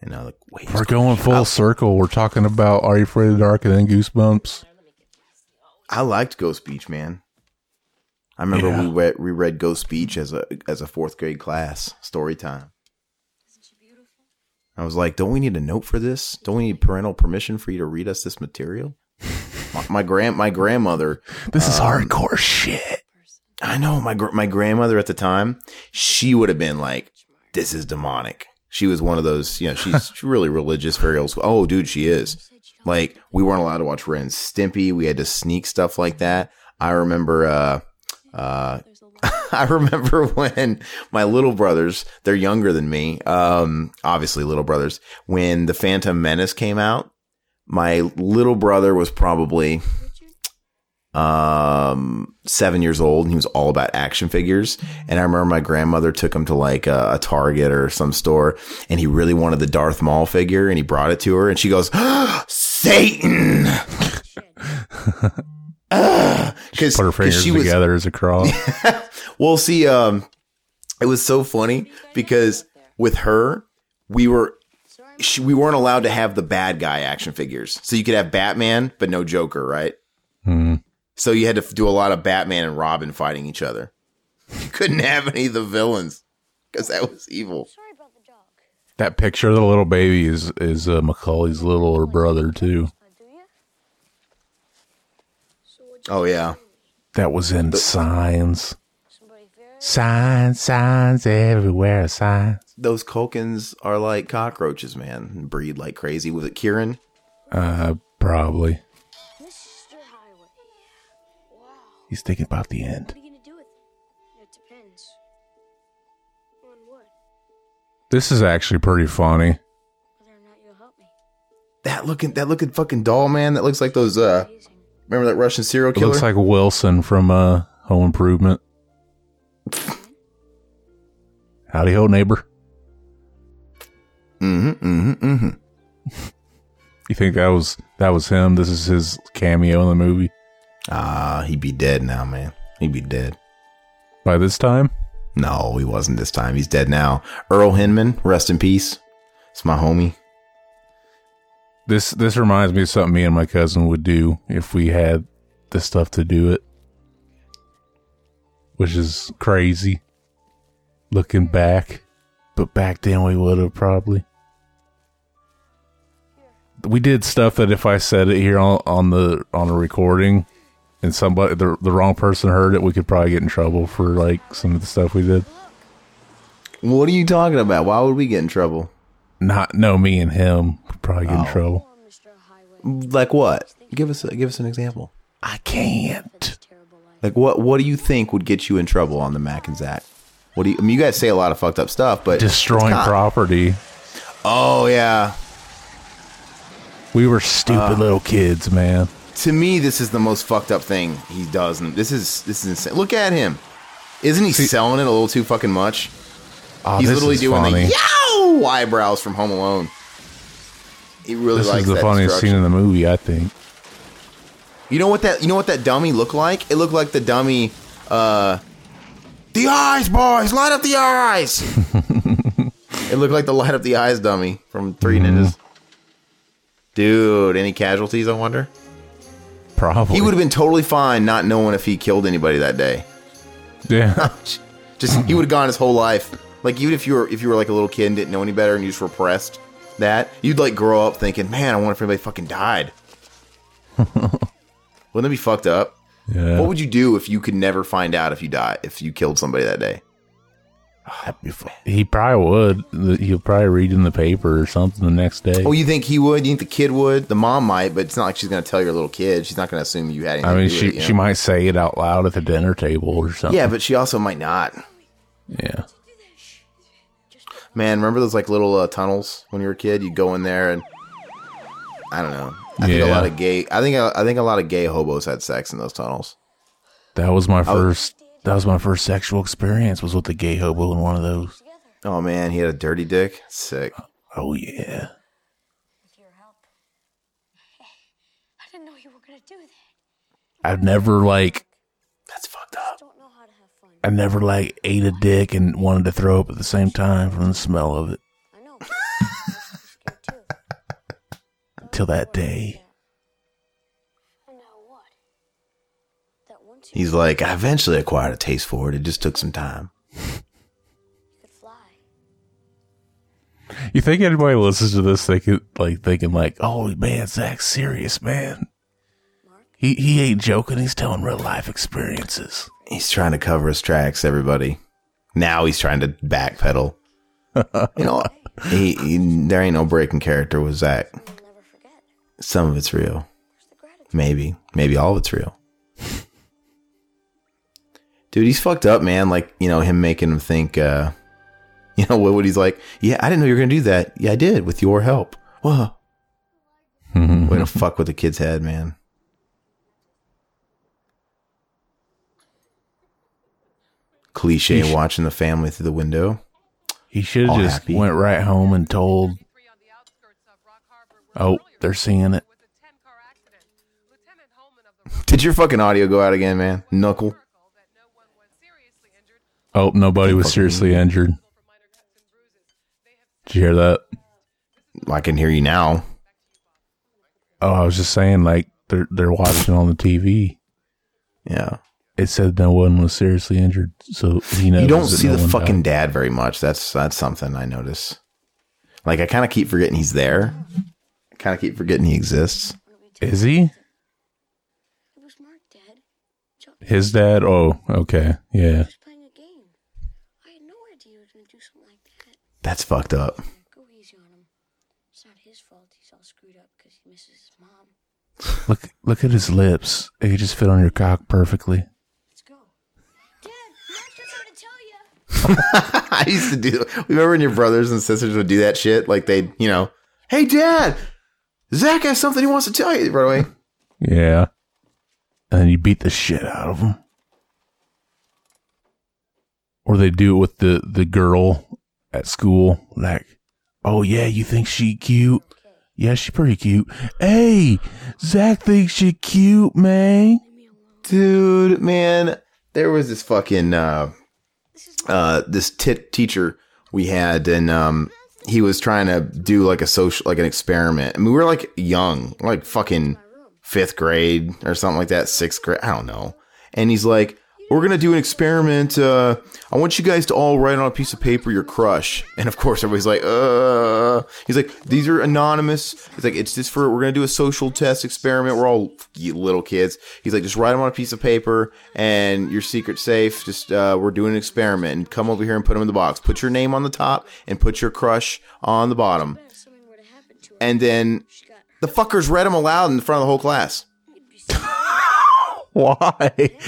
Speaker 2: and I like wait,
Speaker 3: We're going full circle. We're talking about Are You Afraid of the Dark and then Goosebumps.
Speaker 2: I liked Ghost Beach, man. I remember
Speaker 3: Yeah.
Speaker 2: we read, we read Ghost Beach as a as a fourth grade class story time.
Speaker 1: Isn't she beautiful?
Speaker 2: I was like, don't we need a note for this? Don't we need parental permission for you to read us this material? my, my grand my grandmother
Speaker 3: This is
Speaker 2: Um,
Speaker 3: hardcore shit.
Speaker 2: I know my gr- my grandmother at the time, she would have been like, "This is demonic." She was one of those, you know, she's she's really religious, very old school. Oh, dude, she is. Like, we weren't allowed to watch Ren Stimpy. We had to sneak stuff like that. I remember, uh, uh, I remember when my little brothers, they're younger than me, um, obviously little brothers, when the Phantom Menace came out, my little brother was probably, um seven years old and he was all about action figures. And i remember my grandmother took him to like a, a target or some store and he really wanted the darth maul figure and he brought it to her and she goes satan because
Speaker 3: Put her fingers
Speaker 2: she was
Speaker 3: together as a cross.
Speaker 2: well see um it was so funny because with her we were she, we weren't allowed to have the bad guy action figures so you could have batman but no joker right
Speaker 3: Hmm.
Speaker 2: so you had to do a lot of batman and robin fighting each other you couldn't have any of the villains because that was evil.
Speaker 1: Sorry about the dog.
Speaker 3: That picture of the little baby is is uh, Macaulay's little brother too.
Speaker 1: Uh, do you? So what'd
Speaker 2: Oh yeah,
Speaker 3: That was in Signs. Signs, signs everywhere. Signs.
Speaker 2: those Culkins are like cockroaches, man. Breed like crazy. Was it Kieran?
Speaker 3: Uh, probably.
Speaker 1: Mr. Highway. Wow.
Speaker 3: He's thinking about the end.
Speaker 1: What are you gonna do with it? It depends. On what?
Speaker 3: This is actually pretty funny.
Speaker 1: Whether or not you'll help me.
Speaker 2: That looking, that looking fucking doll, man. That looks like those. uh
Speaker 1: Amazing.
Speaker 2: Remember that Russian serial
Speaker 3: It
Speaker 2: killer?
Speaker 3: looks like Wilson from uh, Home Improvement. Howdy ho, neighbor.
Speaker 2: mm-hmm, mm-hmm, mm-hmm.
Speaker 3: You think that was that was him? This is his cameo in the movie.
Speaker 2: Ah, he'd be dead now, man. He'd be dead.
Speaker 3: By this time,
Speaker 2: No, he wasn't this time. He's dead now. Earl Hindman, rest in peace. It's my homie.
Speaker 3: This this reminds me of something me and my cousin would do if we had the stuff to do it, which is crazy. Looking back, but back then we would have probably. We did stuff that if I said it here on, on the on a recording, and somebody the the wrong person heard it, we could probably get in trouble for like some of the stuff we did.
Speaker 2: What are you talking about? Why would we get in trouble?
Speaker 3: Not know me and him could probably get in
Speaker 2: Oh.
Speaker 3: trouble.
Speaker 1: Or Mr. Highway.
Speaker 2: Like what? Give us a, give us an example.
Speaker 3: I can't.
Speaker 1: This terrible life.
Speaker 2: Like what? What do you think would get you in trouble on the Mac and Zach? What do you? I mean, you guys say a lot of fucked up stuff, but
Speaker 3: Destroying
Speaker 2: it's not-
Speaker 3: property.
Speaker 2: Oh yeah.
Speaker 3: We were stupid little kids, man.
Speaker 2: To me, this is the most fucked up thing he does. And this is this is insane. Look at him. Isn't he selling it a little too fucking much?
Speaker 3: Oh,
Speaker 2: He's literally doing
Speaker 3: funny.
Speaker 2: the yow eyebrows from Home Alone. He really
Speaker 3: This
Speaker 2: likes
Speaker 3: is the funniest scene in the movie, I think.
Speaker 2: You know what that you know what that dummy looked like? It looked like the dummy uh The eyes, boys, light up the eyes. it looked like the light up the eyes dummy from 3
Speaker 3: Mm-hmm.
Speaker 2: Ninjas. Dude, any casualties, I wonder?
Speaker 3: Probably.
Speaker 2: He would have been totally fine not knowing if he killed anybody that day.
Speaker 3: Yeah.
Speaker 2: Just he would have gone his whole life. Like even if you were if you were like a little kid and didn't know any better and you just repressed that, you'd like grow up thinking, "Man, I wonder if anybody fucking died." Wouldn't that be fucked up?
Speaker 3: yeah.
Speaker 2: What would you do if you could never find out if you die if you killed somebody that day?
Speaker 3: he probably would. He'll probably read in the paper or something the next day.
Speaker 2: Oh, you think he would? You think the kid would? The mom might, but it's not like she's going to tell your little kid. She's not going to assume you had anything.
Speaker 3: I mean,
Speaker 2: to do
Speaker 3: she
Speaker 2: it,
Speaker 3: she
Speaker 2: know?
Speaker 3: might say it out loud at the dinner table or something.
Speaker 2: Yeah, but she also might not.
Speaker 3: yeah.
Speaker 2: Man, remember those like little uh, tunnels when you were a kid? You'd go in there and I don't know. I think a lot of gay. I think I think a lot of gay hobos had sex in those tunnels.
Speaker 3: That was my first. That was my first sexual experience. Was with a gay hobo in one of those.
Speaker 2: Oh man, he had a dirty dick. Sick.
Speaker 3: Oh yeah.
Speaker 1: With your help. I didn't know you were gonna do that.
Speaker 3: I've never like.
Speaker 2: That's fucked up.
Speaker 1: Don't know how to have fun.
Speaker 3: I never like ate a dick and wanted to throw up at the same time from the smell of it
Speaker 1: I know. I was scared too.
Speaker 3: until that day.
Speaker 1: And now what? That once
Speaker 2: He's like, I eventually acquired a taste for it. It just took some time.
Speaker 1: could fly.
Speaker 3: You think anybody listens to this thinking like thinking like, oh man, Zach's serious, man. He he ain't joking. He's telling real life experiences.
Speaker 2: He's trying to cover his tracks. Everybody. Now he's trying to backpedal. you know, he, he there ain't no breaking character with Zach.
Speaker 1: You'll never forget.
Speaker 2: Some of it's real.
Speaker 1: Where's the gratitude?
Speaker 2: Maybe. Maybe all of it's real. Dude, he's fucked up, man. Like, you know, him making him think, uh, you know, what would he's like, yeah, I didn't know you were going to do that. Yeah, I did with your help. Whoa. Way to fuck with the kid's head, man. Cliche watching the family through the window.
Speaker 3: He should have just
Speaker 2: happy.
Speaker 3: went right home and told. Oh, they're seeing it.
Speaker 2: Did your fucking audio go out again, man? Knuckle.
Speaker 3: Oh, nobody was seriously injured. Did you hear that?
Speaker 2: I can hear you now.
Speaker 3: Oh, I was just saying, like they're they're watching on the TV.
Speaker 2: Yeah.
Speaker 3: It said no one was seriously injured, so he knows.
Speaker 2: You don't see
Speaker 3: no
Speaker 2: the fucking
Speaker 3: died.
Speaker 2: dad very much. That's that's something I notice. Like I kind of keep forgetting he's there. I kind of keep forgetting he exists.
Speaker 3: Is he
Speaker 1: It was Mark, Dad. Chuck
Speaker 3: his dad? Oh, okay, yeah.
Speaker 1: was playing a game. I had no idea he was going to do something like that.
Speaker 2: That's fucked up.
Speaker 1: Go easy on him. It's not his fault he's all screwed up because he misses his mom.
Speaker 3: Look, look at his lips. He just fit on your cock perfectly.
Speaker 1: Let's go. Dad, Mark got something to tell you.
Speaker 2: I used to do. Remember when your brothers and sisters would do that shit? Like they'd, you know, hey dad, Zach has something he wants to tell you right away.
Speaker 3: Yeah, and you beat the shit out of him. Or they do it with the the girl at school, like, oh yeah, you think she cute? Yeah, she pretty cute. Hey, Zach thinks she cute, man.
Speaker 2: Dude, man, there was this fucking uh uh this tit teacher we had and um he was trying to do like a social like an experiment. I mean, we were like young, like fucking fifth grade or something like that, sixth grade, I don't know. And he's like, we're gonna do an experiment. Uh, I want you guys to all write on a piece of paper your crush. And of course, everybody's like, uh. He's like, these are anonymous. He's like, it's just for we're gonna do a social test experiment. We're all little kids. He's like, just write them on a piece of paper and your secret safe. Just uh, we're doing an experiment and come over here and put them in the box. Put your name on the top and put your crush on the bottom.
Speaker 1: To to
Speaker 2: And then the fuckers read them aloud in front of the whole class
Speaker 3: Why?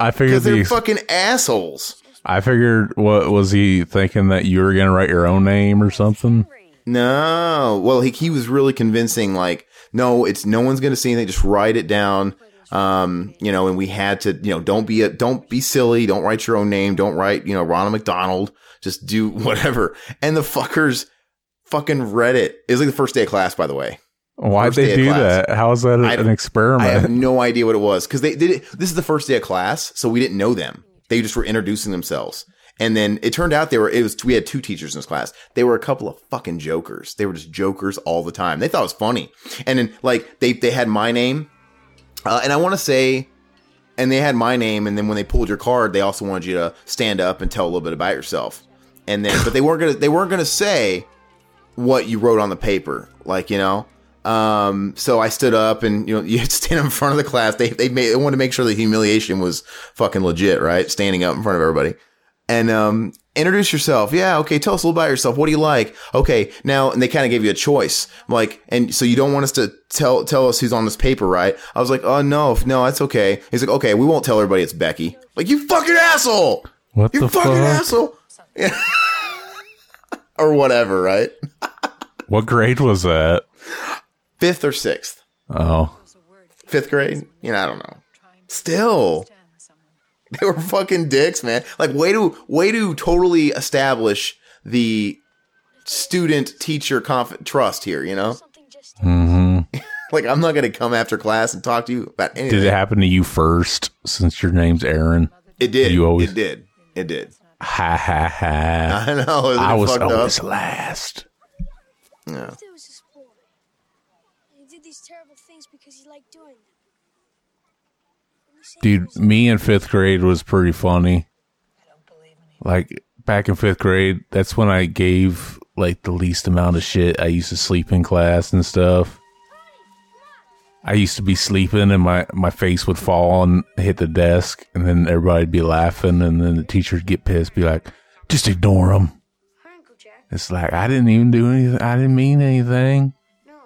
Speaker 3: I figured
Speaker 2: they're fucking assholes.
Speaker 3: I figured what was he thinking that you were gonna write your own name or something?
Speaker 2: No. Well, he, he was really convincing, like, no, it's no one's to see anything. Just write it down. Um, you know, and we had to, you know, don't be a, don't be silly. Don't write your own name. Don't write, you know, Ronald McDonald. Just do whatever. And the fuckers fucking read it. It was like the first day of class, by the way.
Speaker 3: Why'd they do that? How is that an experiment?
Speaker 2: I have no idea what it was because they did it. This is the first day of class, so we didn't know them. They just were introducing themselves. And then it turned out they were, it was, we had two teachers in this class. They were a couple of fucking jokers. They were just jokers all the time. They thought it was funny. And then, like, they, they had my name. Uh, and I want to say, and they had my name. And then when they pulled your card, they also wanted you to stand up and tell a little bit about yourself. And then, but they weren't going to, they weren't going to say what you wrote on the paper. Like, you know, um, so I stood up and, you know, you stand in front of the class. They, they made, they wanted to make sure the humiliation was fucking legit, right? Standing up in front of everybody and, um, introduce yourself. Yeah. Okay. Tell us a little about yourself. What do you like? Okay. Now, and they kind of gave you a choice. Like, and so you don't want us to tell, tell us who's on this paper, right? I was like, oh no, no, that's okay. He's like, okay, we won't tell everybody it's Becky. Like, you fucking asshole.
Speaker 3: what
Speaker 2: You
Speaker 3: the
Speaker 2: fucking
Speaker 3: fuck?
Speaker 2: asshole. Yeah. or whatever, right?
Speaker 3: What grade was that?
Speaker 2: Fifth or sixth.
Speaker 3: Oh,
Speaker 2: fifth grade. You know, I don't know. Still, they were fucking dicks, man. Like, way to way to totally establish the student teacher conf- trust here. You know,
Speaker 1: something just
Speaker 3: hmm
Speaker 2: like I'm not gonna come after class and talk to you about anything.
Speaker 3: did it happen to you first? Since your name's Aaron.
Speaker 2: It did.
Speaker 3: You always-
Speaker 2: It did. It did.
Speaker 3: Ha ha ha!
Speaker 2: I know.
Speaker 3: I was always
Speaker 2: up?
Speaker 3: last.
Speaker 2: Yeah.
Speaker 1: there was this boy. And he did these terrible things because he liked doing them. And you say he
Speaker 3: Dude, me in fifth grade was pretty funny. Like back in fifth grade, that's when I gave like the least amount of shit. I used to sleep in class and stuff. I used to be sleeping and my, my face would fall and hit the desk and then everybody'd be laughing and then the teacher'd get pissed, be like, just ignore them.
Speaker 1: Hi, Uncle Jack.
Speaker 3: It's like, I didn't even do anything. I didn't mean anything.
Speaker 1: No.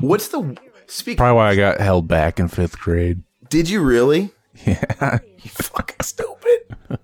Speaker 2: What's the speak?
Speaker 3: Probably why I got held back in fifth grade.
Speaker 2: Did you really?
Speaker 3: Yeah.
Speaker 2: You fucking stupid.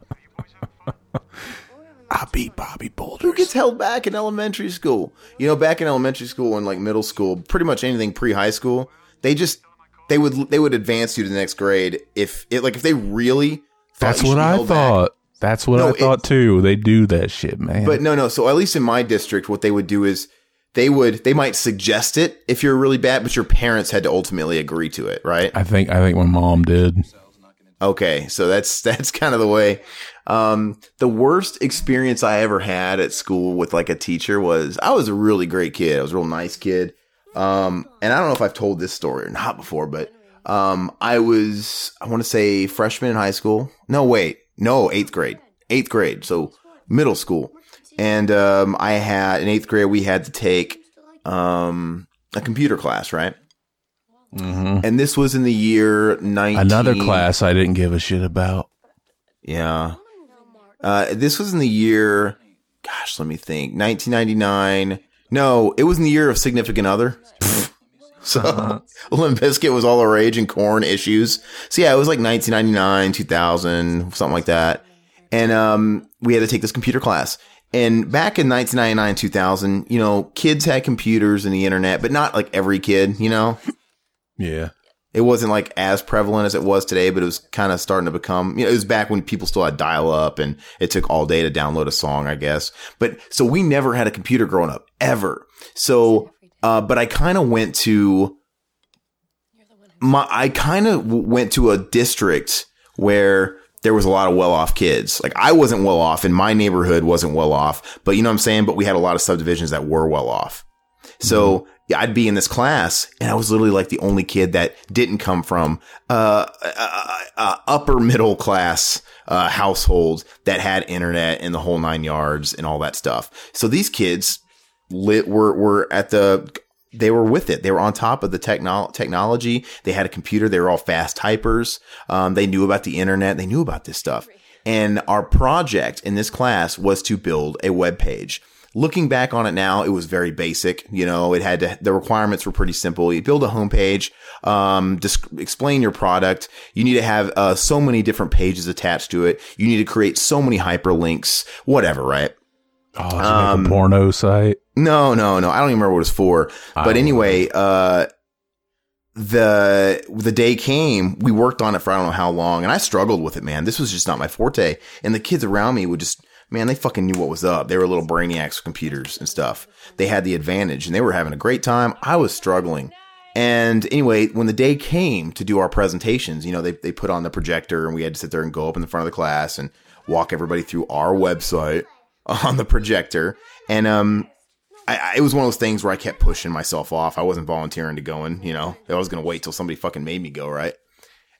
Speaker 3: I beat Bobby Boulder.
Speaker 2: Who gets held back in elementary school? You know, back in elementary school and like middle school, pretty much anything pre high school, they just they would they would advance you to the next grade if it like if they really. thought
Speaker 3: That's what
Speaker 2: be
Speaker 3: I
Speaker 2: held back.
Speaker 3: thought. That's what
Speaker 2: No,
Speaker 3: I
Speaker 2: it-
Speaker 3: thought too. They do that shit, man.
Speaker 2: But no, no. So at least in my district, what they would do is they would they might suggest it if you're really bad, but your parents had to ultimately agree to it, right?
Speaker 3: I think I think my mom did.
Speaker 2: Okay, so that's that's kind of the way. Um, the worst experience I ever had at school with like a teacher was I was a really great kid. I was a real nice kid. Um, and I don't know if I've told this story or not before, but Um, I was, I want to say freshman in high school. No, wait, no, eighth grade, eighth grade. So middle school. And, um, I had in eighth grade, we had to take, um, a computer class, right?
Speaker 3: hmm
Speaker 2: And this was in the year 19.
Speaker 3: Another class I didn't give a shit about.
Speaker 2: Yeah. Uh, this was in the year, gosh, let me think, 1999. No, it was in the year of significant other. so Limp Bizkit was all the rage and Korn issues. So yeah, it was like 1999, 2000, something like that. And, um, we had to take this computer class. And back in 1999, 2000, you know, kids had computers and the internet, but not like every kid, you know?
Speaker 3: Yeah.
Speaker 2: it wasn't like as prevalent as it was today, but it was kind of starting to become, you know, it was back when people still had dial up and it took all day to download a song, I guess. But so we never had a computer growing up ever. So, uh, but I kind of went to my, I kind of went to a district where there was a lot of well off kids. Like I wasn't well off and my neighborhood wasn't well off, but you know what I'm saying? But we had a lot of subdivisions that were well off. So yeah, I'd be in this class and I was literally like the only kid that didn't come from, uh, uh, uh upper middle class, uh, household that had internet and the whole nine yards and all that stuff. So these kids lit were, were at the, they were with it. They were on top of the techno- technology. They had a computer. They were all fast typers. Um, they knew about the internet. They knew about this stuff. And our project in this class was to build a web page. Looking back on it now, it was very basic. You know, it had to, the requirements were pretty simple. You build a homepage, um, just explain your product. You need to have, uh, so many different pages attached to it. You need to create so many hyperlinks, whatever, right?
Speaker 3: Oh, to make a porno site.
Speaker 2: No, no, no. I don't even remember what it was for.
Speaker 3: I
Speaker 2: But anyway, uh, the the day came, we worked on it for I don't know how long, and I struggled with it, man. This was just not my forte. And the kids around me would just, man, they fucking knew what was up. They were little brainiacs with computers and stuff. They had the advantage, and they were having a great time. I was struggling. And anyway, when the day came to do our presentations, you know, they, they put on the projector and we had to sit there and go up in the front of the class and walk everybody through our website on the projector. And, um, I, I, it was one of those things where I kept pushing myself off. I wasn't volunteering to go in, you know, I was going to wait till somebody fucking made me go, right?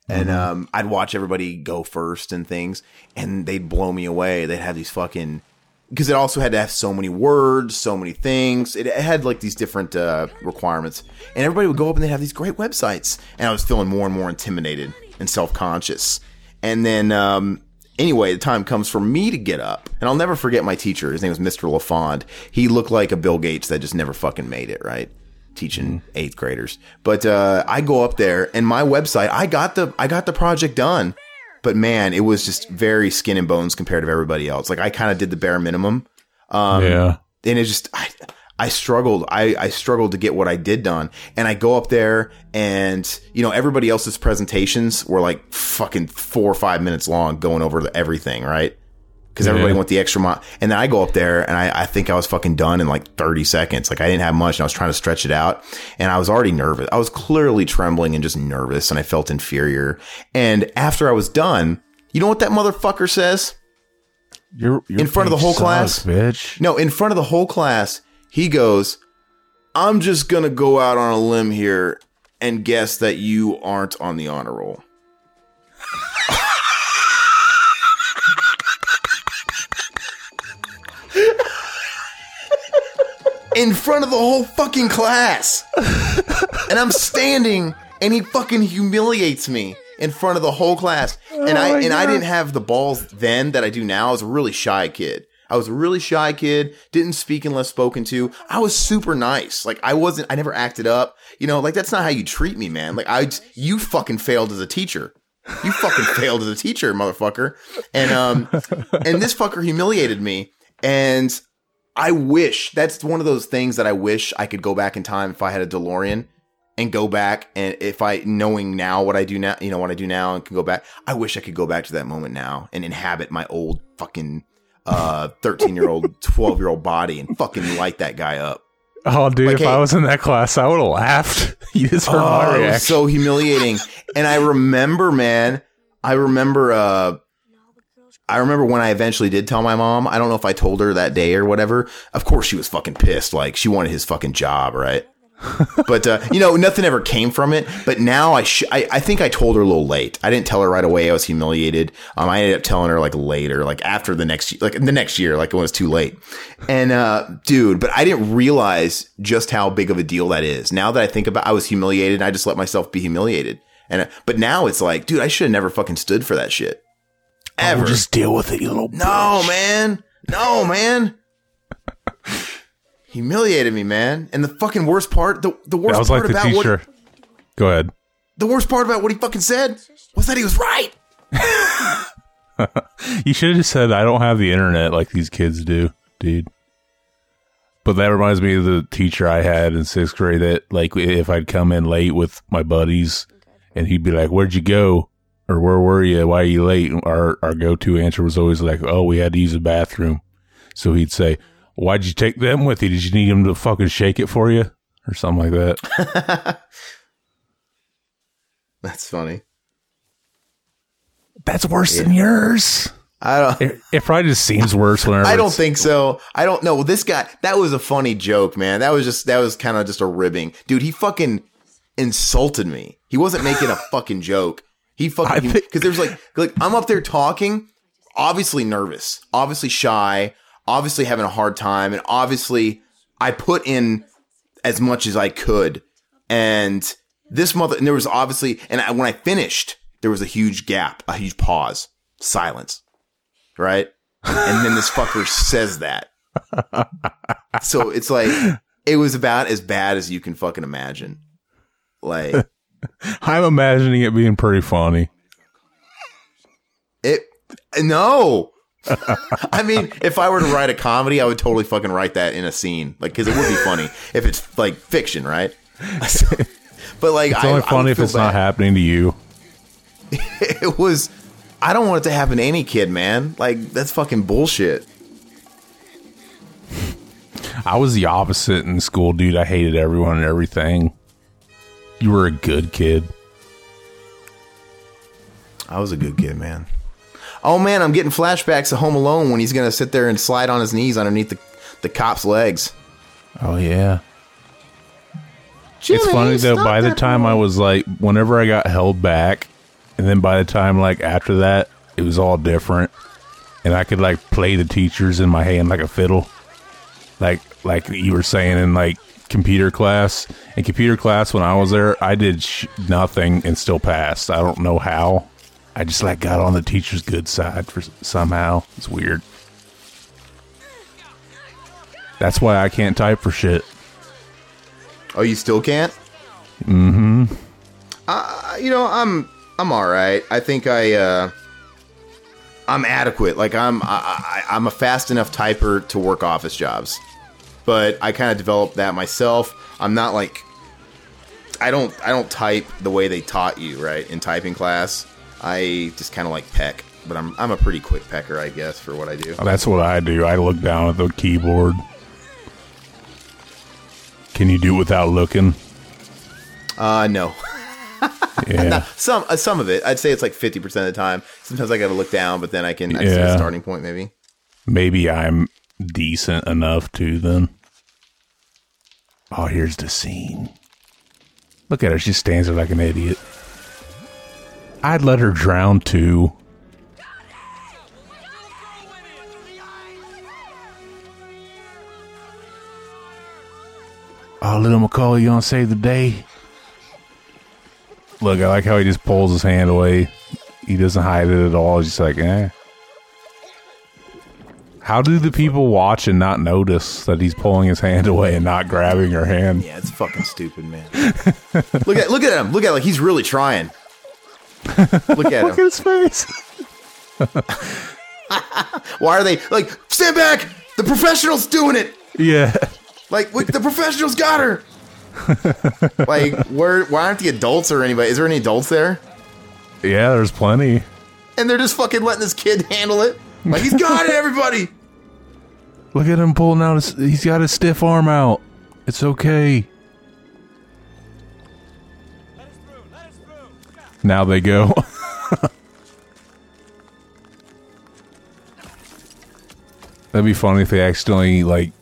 Speaker 2: And, um, I'd watch everybody go first and things and they'd blow me away. They'd have these fucking, because it also had to have so many words, so many things. It, it had like these different uh, requirements, and everybody would go up and they'd have these great websites, and I was feeling more and more intimidated and self conscious. And then, um, anyway, the time comes for me to get up, and I'll never forget my teacher. His name was Mr. LaFond. He looked like a Bill Gates that just never fucking made it, right? Teaching eighth graders, but uh, I go up there, and my website, I got the I got the project done but man, it was just very skin and bones compared to everybody else. Like I kind of did the bare minimum. Um,
Speaker 3: yeah.
Speaker 2: and it just, I, I struggled. I, I struggled to get what I did done. And I go up there and, you know, everybody else's presentations were like fucking four or five minutes long going over everything, right? Cause everybody
Speaker 3: Yeah.
Speaker 2: went the extra mile. And then I go up there and I, I think I was fucking done in like 30 seconds. Like I didn't have much and I was trying to stretch it out and I was already nervous. I was clearly trembling and just nervous and I felt inferior. And after I was done, you know what that motherfucker says?
Speaker 3: You're,
Speaker 2: In front of the whole class?
Speaker 3: bitch.
Speaker 2: No, in front of the whole class, he goes, I'm just going to go out on a limb here and guess that you aren't on the honor roll. in front of the whole fucking class. and I'm standing and he fucking humiliates me in front of the whole class. and oh I and I didn't have the balls then that I do now. I was a really shy kid. I was a really shy kid, didn't speak unless spoken to. I was super nice. Like I wasn't I never acted up. You know, like that's not how you treat me, man. Like I you fucking failed as a teacher. You fucking failed as a teacher, motherfucker. And um and this fucker humiliated me and I wish that's one of those things that I wish I could go back in time if I had a DeLorean and go back and if I knowing now what I do now, you know what I do now and can go back. I wish I could go back to that moment now and inhabit my old fucking uh 13 year old 12 year old body and fucking light that guy up.
Speaker 3: Oh, dude,
Speaker 2: Like,
Speaker 3: if
Speaker 2: hey-
Speaker 3: I was in that class, I would have laughed. you just heard
Speaker 2: Oh,
Speaker 3: my
Speaker 2: it was
Speaker 3: reaction.
Speaker 2: so humiliating. and I remember, man, I remember uh I remember when I eventually did tell my mom. I don't know if I told her that day or whatever. Of course, she was fucking pissed. Like she wanted his fucking job, right? But uh, you know, nothing ever came from it. But now I, sh- I, I think I told her a little late. I didn't tell her right away. I was humiliated. Um, I ended up telling her like later, like after the next, like the next year, like it was too late. And uh, dude, but I didn't realize just how big of a deal that is. Now that I think about, I was humiliated. I just let myself be humiliated. And uh, but now it's like, dude, I should have never fucking stood for that shit. Ever.
Speaker 3: Oh, just deal with it, you little
Speaker 2: no, man. No, man. Humiliated me, man. And the fucking worst part, the, the worst
Speaker 3: That was
Speaker 2: part
Speaker 3: like the
Speaker 2: about
Speaker 3: teacher.
Speaker 2: what
Speaker 3: Go ahead.
Speaker 2: the worst part about what he fucking said was that he was right.
Speaker 3: You should have just said, I don't have the internet like these kids do, dude. But that reminds me of the teacher I had in sixth grade that, like, if I'd come in late with my buddies and he'd be like, Where'd you go? Or where were you? Why are you late? Our, our go to answer was always like, Oh, we had to use the bathroom. So he'd say, Why'd you take them with you? Did you need them to fucking shake it for you? Or something like that.
Speaker 2: That's funny.
Speaker 3: That's worse than yours.
Speaker 2: I don't.
Speaker 3: It, it probably just seems worse whenever
Speaker 2: I don't think so. I don't know. This guy, that was a funny joke, man. That was just, that was kind of just a ribbing. Dude, he fucking insulted me. He wasn't making a fucking joke. He fucking, because there's like, like, I'm up there talking, obviously nervous, obviously shy, obviously having a hard time, and obviously I put in as much as I could. And this mother, and there was obviously, and I, when I finished, there was a huge gap, a huge pause, silence, right? And then this fucker says that. So it's like, it was about as bad as you can fucking imagine. Like,
Speaker 3: I'm imagining it being pretty funny.
Speaker 2: it, no. I mean, if I were to write a comedy, I would totally fucking write that in a scene. Like, cause it would be funny if it's like fiction, right? but like,
Speaker 3: It's only
Speaker 2: I
Speaker 3: funny
Speaker 2: would
Speaker 3: if it's not happening to you.
Speaker 2: it was I don't want it to happen to any kid, man. Like that's fucking bullshit.
Speaker 3: I was the opposite in school, dude. I hated everyone and everything. You were a good kid.
Speaker 2: I was a good kid, man. Oh man, I'm getting flashbacks of Home Alone when he's gonna sit there and slide on his knees underneath the the cop's legs.
Speaker 3: Oh yeah.
Speaker 2: Jimmy,
Speaker 3: it's funny though. By the
Speaker 2: that
Speaker 3: time I was like, whenever I got held back, and then by the time like after that, it was all different, and I could like play the teachers in my hand like a fiddle, like like you were saying in like computer class. In computer class, when I was there, I did sh- nothing and still passed. I don't know how. I just like got on the teacher's good side for somehow. It's weird. That's why I can't type for shit.
Speaker 2: Oh, you still can't? Mm-hmm. Uh, you know, I'm I'm all right. I think I uh I'm adequate. Like I'm I, I, I'm a fast enough typer to work office jobs. But I kind of developed that myself. I'm not like I don't I don't type the way they taught you, right? In typing class. I just kind of like peck, but I'm I'm a pretty quick pecker, I guess, for what I do.
Speaker 3: That's what I do. I look down at the keyboard. Can you do it without looking?
Speaker 2: Uh no.
Speaker 3: Yeah.
Speaker 2: Some uh, some of it. I'd say it's like 50% of the time. Sometimes I got to look down, but then I can I see a
Speaker 3: Yeah.
Speaker 2: starting point maybe.
Speaker 3: Maybe I'm decent enough to then. Oh, here's the scene. Look at her. She stands there like an idiot. I'd let her drown too. Oh, little Macaulay, you gonna save the day? Look, I like how he just pulls his hand away. He doesn't hide it at all. He's just like, eh. How do the people watch and not notice that he's pulling his hand away and not grabbing her hand?
Speaker 2: Yeah, it's fucking stupid, man. look at look at him. Look at like he's really trying. Look at him.
Speaker 3: Look at his face.
Speaker 2: Why are they like stand back? The professional's doing it.
Speaker 3: Yeah.
Speaker 2: Like the professional's got her. like where why aren't the adults or anybody? Is there any adults there?
Speaker 3: Yeah, there's plenty.
Speaker 2: And they're just fucking letting this kid handle it. Like he's got it, everybody.
Speaker 3: Look at him pulling out his. He's got his stiff arm out. It's okay. Now they go. That'd be funny if they accidentally like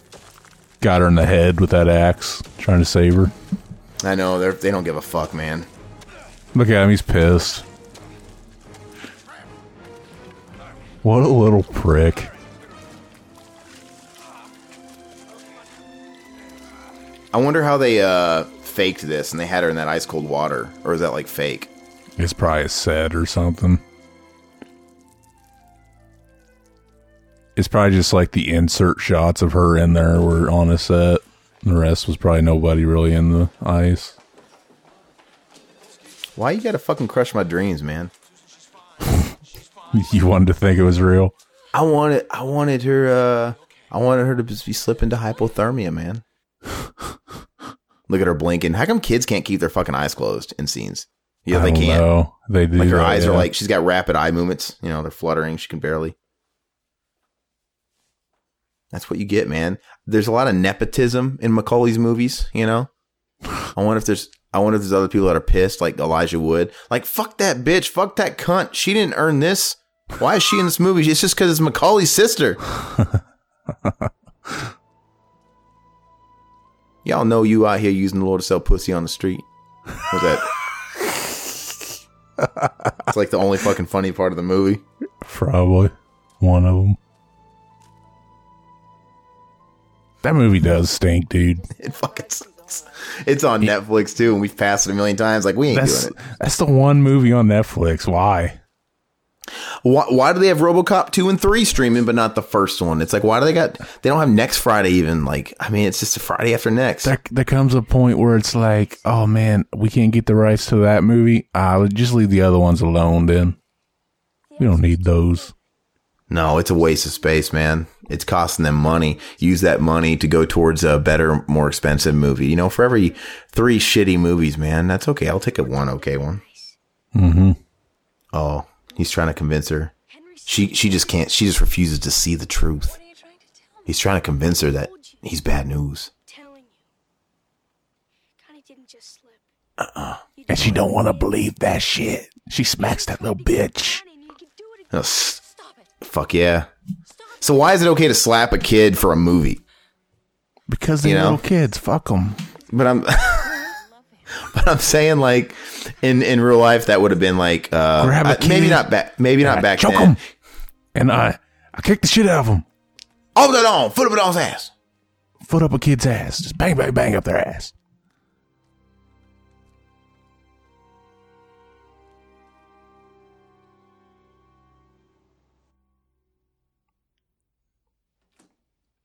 Speaker 3: got her in the head with that axe, trying to save her.
Speaker 2: I know they're they don't give a fuck, man.
Speaker 3: Look at him, he's pissed. What a little prick.
Speaker 2: I wonder how they uh faked this and they had her in that ice cold water, or is that like fake?
Speaker 3: It's probably a set or something. It's probably just like the insert shots of her in there were on a set. The rest was probably nobody really in the ice.
Speaker 2: Why you gotta fucking crush my dreams, man?
Speaker 3: You wanted to think it was real.
Speaker 2: I wanted I wanted her uh I wanted her to be slipping to hypothermia, man. Look at her blinking. How come kids can't keep their fucking eyes closed in scenes? Yeah, they can't.
Speaker 3: know. They do.
Speaker 2: Like her
Speaker 3: that,
Speaker 2: eyes are like she's got rapid eye movements. You know, they're fluttering. She can barely. That's what you get, man. There's a lot of nepotism in Macaulay's movies. You know, I wonder if there's. I wonder if there's other people that are pissed, like Elijah Wood. Like, fuck that bitch. Fuck that cunt. She didn't earn this. Why is she in this movie? It's just because it's Macaulay's sister. Y'all know you out here using the Lord to sell pussy on the street. What's that? It's like the only fucking funny part of the movie.
Speaker 3: Probably one of them. That movie does stink, dude.
Speaker 2: It fucking sucks. It's on Netflix too, and we've passed it a million times. Like we ain't
Speaker 3: That's
Speaker 2: doing it.
Speaker 3: that's the one movie on Netflix. Why?
Speaker 2: Why, why do they have RoboCop two and three streaming, but not the first one? It's like why do they got? They don't have next Friday even. Like I mean, it's just a Friday after next.
Speaker 3: There, there comes a point where it's like, oh man, we can't get the rights to that movie. Uh, just leave the other ones alone. Then we don't need those.
Speaker 2: No, it's a waste of space, man. It's costing them money. Use that money to go towards a better, more expensive movie. You know, for every three shitty movies, man, that's okay. I'll take a one okay one.
Speaker 3: Mm-hmm.
Speaker 2: Oh, he's trying to convince her. She she just can't. She just refuses to see the truth.
Speaker 1: What are you trying to tell me?
Speaker 2: He's trying to convince her that he's bad news.
Speaker 1: telling you. Connie didn't just slip.
Speaker 2: Uh-uh.
Speaker 3: And she don't want to believe that shit. She smacks that little bitch.
Speaker 1: Connie, and you can do it
Speaker 2: Oh, s-
Speaker 1: Stop it.
Speaker 2: fuck yeah. So why is it okay to slap a kid for a movie?
Speaker 3: Because they're
Speaker 2: You know?
Speaker 3: little kids. Fuck them.
Speaker 2: But I'm, but I'm saying like in in real life that would have been like uh,
Speaker 3: a
Speaker 2: uh, maybe not back maybe not back
Speaker 3: Choke
Speaker 2: then.
Speaker 3: 'em. And I, I kick the shit out of them.
Speaker 2: Hold it on, foot up on his ass.
Speaker 3: Foot up a kid's ass. Just bang, bang, bang up their ass.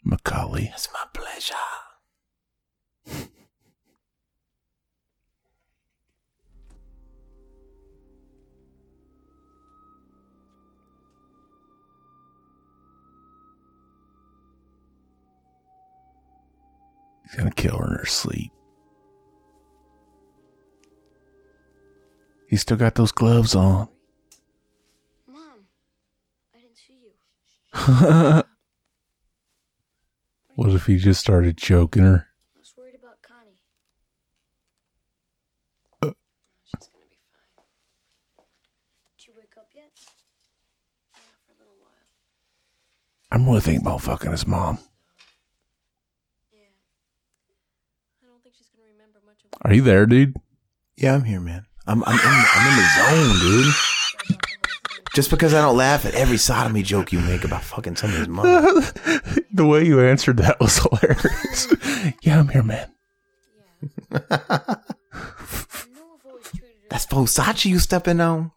Speaker 3: Macaulay.
Speaker 2: It's my pleasure.
Speaker 3: He's gonna kill her in her sleep. He's still got those gloves on.
Speaker 1: Mom, I didn't see you.
Speaker 3: What if he just started choking her?
Speaker 1: I was worried about Connie.
Speaker 3: Uh.
Speaker 1: She's gonna be fine. Did you wake up yet? Yeah, for a little while.
Speaker 3: I'm really thinking about fucking his mom.
Speaker 1: Yeah. I don't think she's gonna remember much of
Speaker 3: Are you there, dude?
Speaker 2: Yeah, I'm here, man. I'm I'm in, I'm in the zone, dude. Just because I don't laugh at every sodomy joke you make about fucking somebody's mother.
Speaker 3: the way you answered that was hilarious. yeah, I'm here, man.
Speaker 1: Yeah. I know I've always treated her
Speaker 2: That's Versace you stepping on.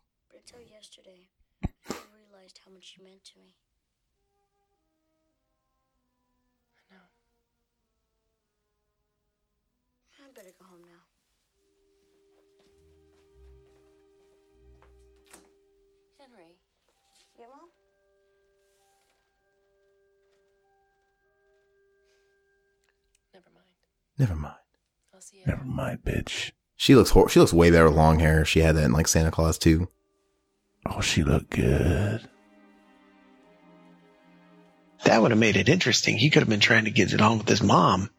Speaker 1: Never mind. I'll see you.
Speaker 3: Never mind, bitch.
Speaker 2: She looks hor- she looks way better with long hair. She had that in like Santa Claus too.
Speaker 3: Oh, she looked good.
Speaker 4: That would have made it interesting. He could have been trying to get it on with his mom.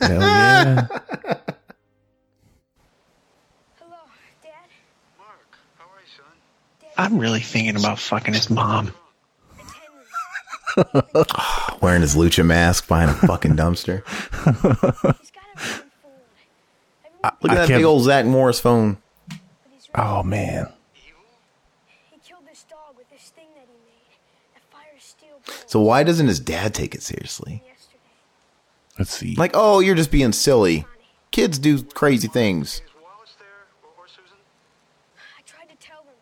Speaker 3: Hell yeah.
Speaker 1: Hello, Dad.
Speaker 5: Mark, how are you, son?
Speaker 4: I'm really thinking about fucking his mom.
Speaker 1: It's Henry.
Speaker 2: Wearing his lucha mask behind a fucking dumpster.
Speaker 1: He's got everything fooled.
Speaker 2: Look at
Speaker 3: I
Speaker 2: that
Speaker 3: can't-
Speaker 2: big old Zach Morris phone.
Speaker 1: But he's really
Speaker 3: Oh man.
Speaker 1: He killed this dog with this thing that he made. That fire steel bullet
Speaker 2: So why doesn't his dad take it seriously?
Speaker 1: yesterday.
Speaker 3: Let's see.
Speaker 2: Like, oh, you're just being silly. Kids do crazy things.
Speaker 5: Is Wallace there or, or Susan?
Speaker 1: I tried to tell them.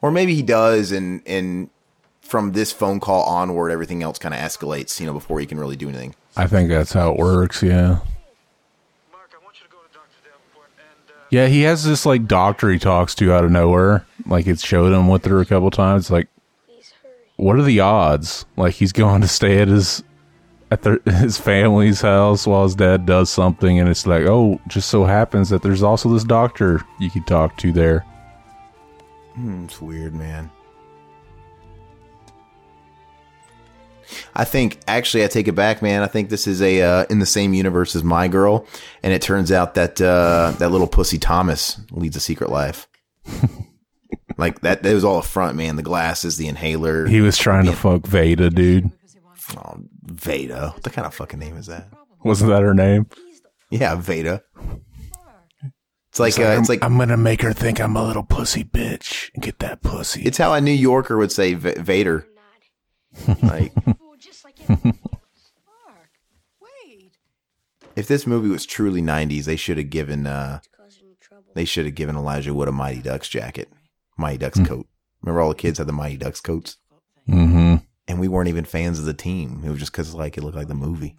Speaker 2: Or maybe he does, and and from this phone call onward, everything else kind of escalates. You know, before he can really do anything.
Speaker 3: I think that's how it works. Yeah.
Speaker 5: Mark, I want you to go to Dr. Davenport and, uh,
Speaker 3: Yeah, he has this like doctor he talks to out of nowhere. Like it's showed him with her a couple times. Like, what are the odds? Like he's going to stay at his at their, his family's house while his dad does something, and it's like, oh, just so happens that there's also this doctor you could talk to there.
Speaker 2: Hmm, it's weird, man. I think actually I take it back, man. I think this is a uh, in the same universe as My Girl, and it turns out that uh, that little pussy Thomas leads a secret life. like that, that was all a front, man. The glasses, the inhaler.
Speaker 3: He was trying to fuck Veda, dude.
Speaker 2: oh, Veda. What the kind of fucking name is that?
Speaker 3: Wasn't that her name?
Speaker 2: Yeah, Veda. It's like uh, it's like
Speaker 3: I'm gonna make her think I'm a little pussy bitch and get that pussy.
Speaker 2: it's how a New Yorker would say v- Vader.
Speaker 1: Nod.
Speaker 2: Like
Speaker 1: Well, just like anything
Speaker 6: Mark, wait.
Speaker 2: if this movie was truly '90s, they should have given uh, they should have given Elijah Wood a Mighty Ducks jacket, Mighty Ducks coat. Remember all the kids had the Mighty Ducks coats,
Speaker 3: mm-hmm.
Speaker 2: and we weren't even fans of the team. It was just because like it looked like the movie.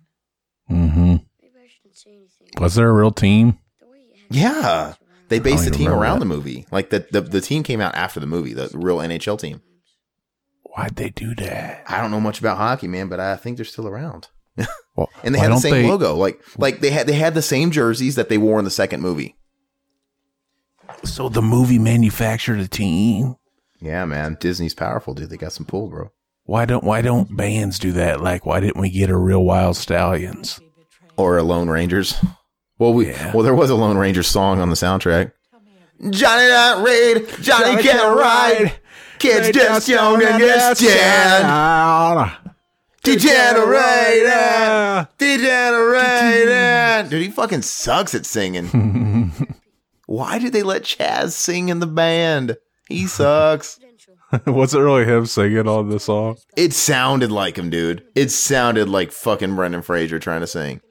Speaker 3: Mm-hmm.
Speaker 1: Maybe I shouldn't say anything.
Speaker 3: Was there a real team?
Speaker 1: The way you had
Speaker 2: Yeah, they based the team around
Speaker 3: that.
Speaker 2: the movie. Like the, the the team came out after the movie, the real NHL team.
Speaker 3: Why'd they do that?
Speaker 2: I don't know much about hockey, man, but I think they're still around.
Speaker 3: Well,
Speaker 2: And they had the same
Speaker 3: they-
Speaker 2: logo. Like like they had they had the same jerseys that they wore in the second movie.
Speaker 3: So the movie manufactured a team.
Speaker 2: Yeah, man. Disney's powerful, dude. They got some pull, bro.
Speaker 3: Why don't Why don't bands do that? Like, why didn't we get a real Wyld Stallyns?
Speaker 2: Or a Lone Rangers. Well, we
Speaker 3: Yeah.
Speaker 2: well there was a Lone Ranger song on the soundtrack. Johnny can't raid, Johnny, can't ride. Kids just don't understand. Degenerated, degenerated. Dude, he fucking sucks at singing. Why did they let Chaz sing in the band? He sucks.
Speaker 1: confidential.
Speaker 3: Wasn't really him singing on the song.
Speaker 2: It sounded like him, dude. It sounded like fucking Brendan Fraser trying to sing.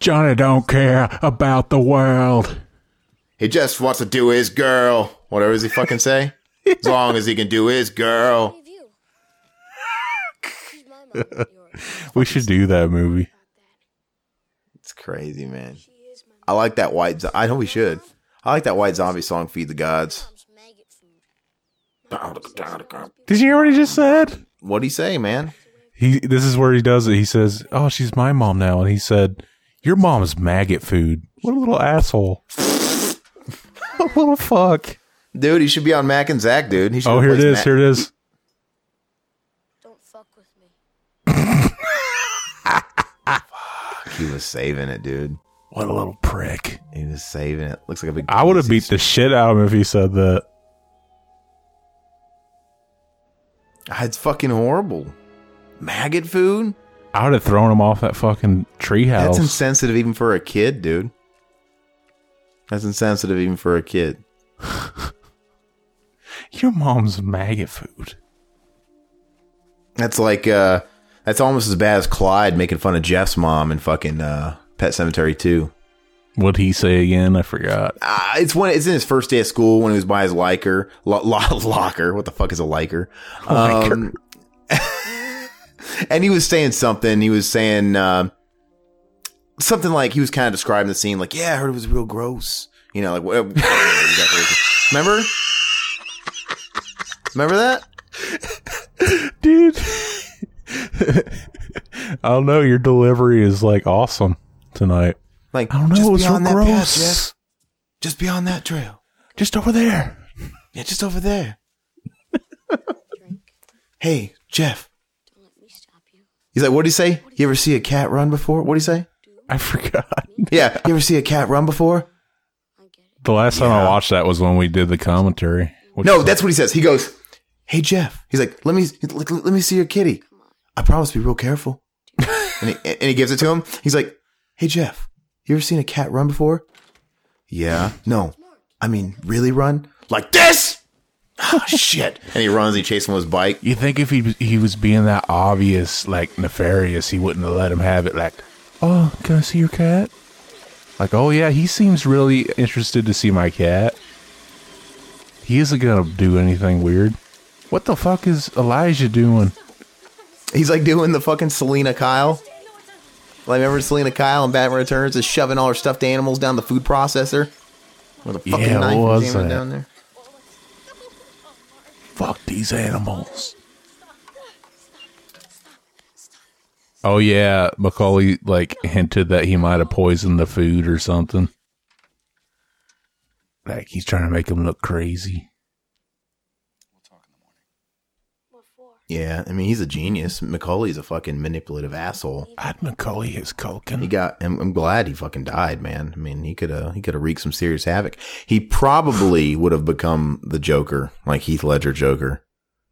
Speaker 3: Johnny don't care about the world.
Speaker 2: He just wants to do his girl. Whatever does he fucking say? As long as he can do his girl.
Speaker 1: Hey, you. She's my mom, not yours.
Speaker 3: We should do that movie.
Speaker 2: It's crazy, man.
Speaker 1: She is my
Speaker 2: I like that white. Zo- I know we should. I like that White Zombie song, "Feed the Gods."
Speaker 1: mom's maggot food.
Speaker 3: Did you hear what he just said?
Speaker 2: What'd he say, man?
Speaker 3: He. This is where he does it. He says, "Oh, she's my mom now," and he said, "Your mom's maggot food." What a little asshole. what a little fuck.
Speaker 2: Dude, he should be on Mac and Zach, dude. He should
Speaker 3: Oh, here it is.
Speaker 2: Mac-
Speaker 3: Here it is.
Speaker 1: Don't fuck with me.
Speaker 2: He was saving it, dude.
Speaker 3: What a little prick.
Speaker 2: He was saving it. Looks like a big.
Speaker 3: I would have beat the shit out of him if he said that.
Speaker 2: Ah, It's fucking horrible. Maggot food.
Speaker 3: I would have thrown him off that fucking treehouse.
Speaker 2: That's insensitive even for a kid, dude. That's insensitive even for a kid.
Speaker 3: Your mom's maggot food.
Speaker 2: That's like uh that's almost as bad as Clyde making fun of Jeff's mom in fucking uh Pet Sematary 2.
Speaker 3: What'd he say again? I forgot.
Speaker 2: Uh, it's when it's in his first day of school when he was by his liker lo- lo- locker. What the fuck is a liker? Um, and he was saying something. He was saying uh, something like he was kind of describing the scene, like, "Yeah, I heard it was real gross." You know, like what? Remember exactly what it- remember? Remember that?
Speaker 3: Dude. I don't know. Your delivery is like awesome tonight.
Speaker 2: Like,
Speaker 3: I don't know.
Speaker 2: just
Speaker 3: It was real
Speaker 2: beyond that path,
Speaker 3: gross.
Speaker 2: Jeff. Just beyond that trail.
Speaker 3: Just over there.
Speaker 2: Yeah, just over there. Hey, Jeff.
Speaker 1: Don't let me stop you.
Speaker 2: He's like, what'd he say? You ever see a cat run before? What'd he say?
Speaker 3: I forgot.
Speaker 2: Yeah, you ever see a cat run before?
Speaker 1: I get it.
Speaker 3: The last time I watched that was when we did the commentary.
Speaker 2: No,
Speaker 3: was-
Speaker 2: that's what he says. He goes, "Hey Jeff." He's like, "Let me let, let me see your kitty." I promise to be real careful. and, he, and he gives it to him. He's like, "Hey Jeff, you ever seen a cat run before?" Yeah. No. I mean, really run? Like this? Oh, shit. And he runs, he chases him with his bike.
Speaker 3: You think if he he was being that obvious, like nefarious, he wouldn't have let him have it? Like, oh, can I see your cat? Like, oh yeah, he seems really interested to see my cat. He isn't gonna do anything weird. What the fuck is Elijah doing?
Speaker 2: He's like doing the fucking Selina Kyle. Like, remember Selina Kyle in Batman Returns is shoving all her stuffed animals down the food processor? With a fucking
Speaker 3: Yeah,
Speaker 2: knife
Speaker 3: was that?
Speaker 2: down there.
Speaker 3: Fuck these animals. Oh yeah, Macaulay like hinted that he might have poisoned the food or something. Like he's trying to make him look crazy.
Speaker 1: What for?
Speaker 2: Yeah, I mean, he's a genius. Macaulay's a fucking manipulative asshole.
Speaker 3: I'd Macaulay his
Speaker 2: He got. I'm, I'm glad he fucking died, man. I mean, he could have. He could have wreaked some serious havoc. He probably would have become the Joker, like Heath Ledger Joker.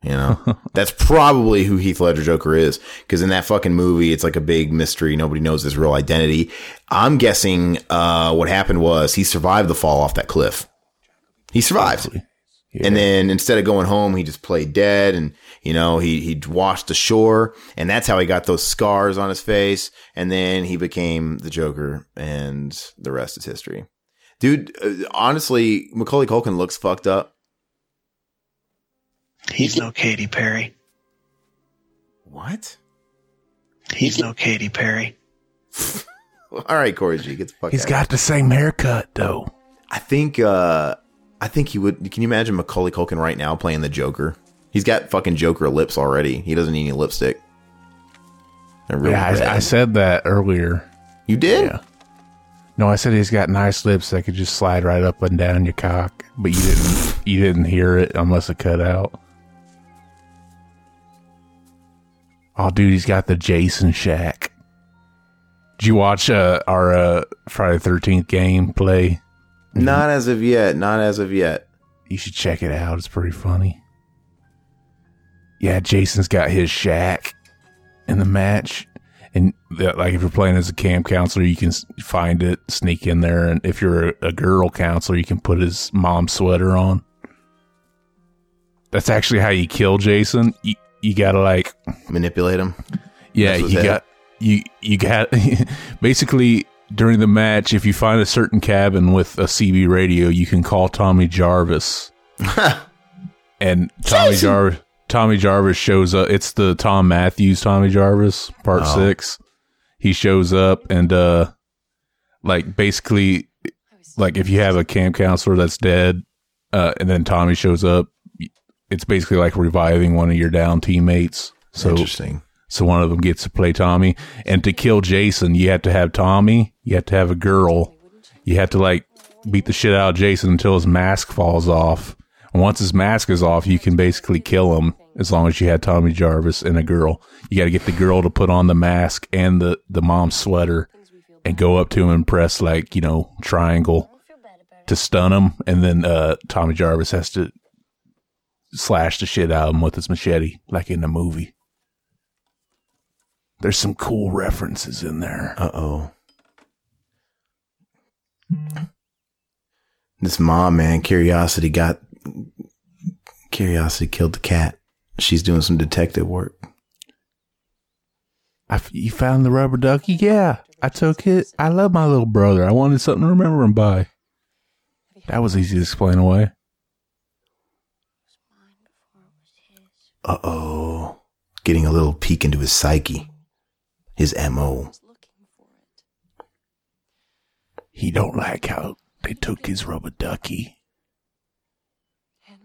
Speaker 2: You know, that's probably who Heath Ledger Joker is. Because in that fucking movie, it's like a big mystery. Nobody knows his real identity. I'm guessing uh, what happened was he survived the fall off that cliff. He survived.
Speaker 3: Yeah.
Speaker 2: And then instead of going home, he just played dead and, you know, he, he washed ashore and that's how he got those scars on his face. And then he became the Joker and the rest is history. Dude, uh, honestly, Macaulay Culkin looks fucked up.
Speaker 4: He's no Katy Perry.
Speaker 2: What?
Speaker 4: He's no Katy Perry.
Speaker 2: All right, Corey G, get the fuck
Speaker 3: He's
Speaker 2: out.
Speaker 3: got the same haircut though.
Speaker 2: I think, uh, I think he would. Can you imagine Macaulay Culkin right now playing the Joker? He's got fucking Joker lips already. He doesn't need any lipstick. They're
Speaker 3: Yeah, I, I said that earlier.
Speaker 2: you did?
Speaker 3: Yeah. No, I said he's got nice lips that could just slide right up and down your cock, but you didn't. you didn't hear it unless it cut out. Oh, dude, he's got the Jason Shack. Did you watch uh, our uh, Friday Thirteenth gameplay? Mm-hmm.
Speaker 2: Not as of yet. Not as of yet.
Speaker 3: You should check it out. It's pretty funny. Yeah, Jason's got his shack in the match. And that, like, if you're playing as a camp counselor, you can find it, sneak in there. And if you're a, a girl counselor, you can put his mom's sweater on. That's actually how you kill Jason. You, you gotta, like,
Speaker 2: Manipulate him.
Speaker 3: yeah, you
Speaker 2: head.
Speaker 3: got you you got basically during the match. If you find a certain cabin with a CB radio, you can call Tommy Jarvis, and Tommy
Speaker 2: Jason!
Speaker 3: Jarvis Tommy Jarvis shows up. It's the Thom Mathews Tommy Jarvis part
Speaker 2: Oh.
Speaker 3: six. He shows up and uh, like basically, like if you have a camp counselor that's dead, uh, and then Tommy shows up, it's basically like reviving one of your down teammates. So
Speaker 2: Interesting.
Speaker 3: So one of them gets to play Tommy. And to kill Jason, you have to have Tommy. You have to have a girl. You have to like beat the shit out of Jason until his mask falls off. And once his mask is off, you can basically kill him as long as you had Tommy Jarvis and a girl. You got to get the girl to put on the mask and the, the mom's sweater and go up to him and press like, you know, triangle to stun him. And then, uh, Tommy Jarvis has to slash the shit out of him with his machete, like in the movie. There's some cool references in there.
Speaker 2: Uh oh. This mom, man, Curiosity got Curiosity killed the cat. She's doing some detective work.
Speaker 3: I f- you found the rubber ducky? Yeah, I took it. I love my little brother. I wanted something to remember him by. That was easy to explain away.
Speaker 2: Uh oh. Getting a little peek into his psyche. His MO.
Speaker 3: He don't like how they took his rubber ducky.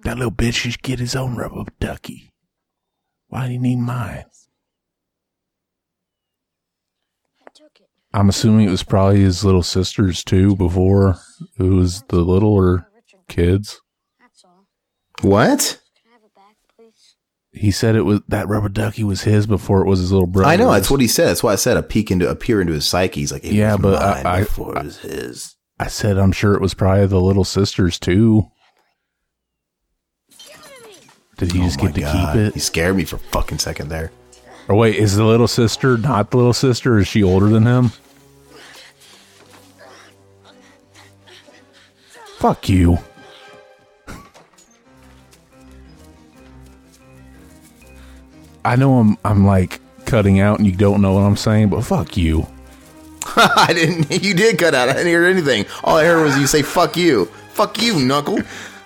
Speaker 3: That little bitch should get his own rubber ducky. Why do you need mine?
Speaker 1: I took it.
Speaker 3: I'm assuming it was probably his little sisters too before it was the littler kids.
Speaker 2: What?
Speaker 1: Can I have it back, please?
Speaker 3: He said it was that rubber ducky was his before it was his little brother.
Speaker 2: I know, that's what he said. That's why I said a peek into a peer into his psyche. He's like, it
Speaker 3: Yeah,
Speaker 2: was
Speaker 3: but
Speaker 2: mine
Speaker 3: I- I-
Speaker 2: before it was his.
Speaker 3: I said I'm sure it was probably the little sisters too. Did he just
Speaker 2: Oh my
Speaker 3: get to
Speaker 2: God.
Speaker 3: keep it?
Speaker 2: He scared me for a fucking second there.
Speaker 3: Or wait, is the little sister not the little sister? Is she older than him? Fuck you. I know I'm I'm like cutting out and you don't know what I'm saying, but fuck you.
Speaker 2: I didn't. You did cut out. I didn't hear anything. All I heard was you say "fuck you." Fuck you, knuckle.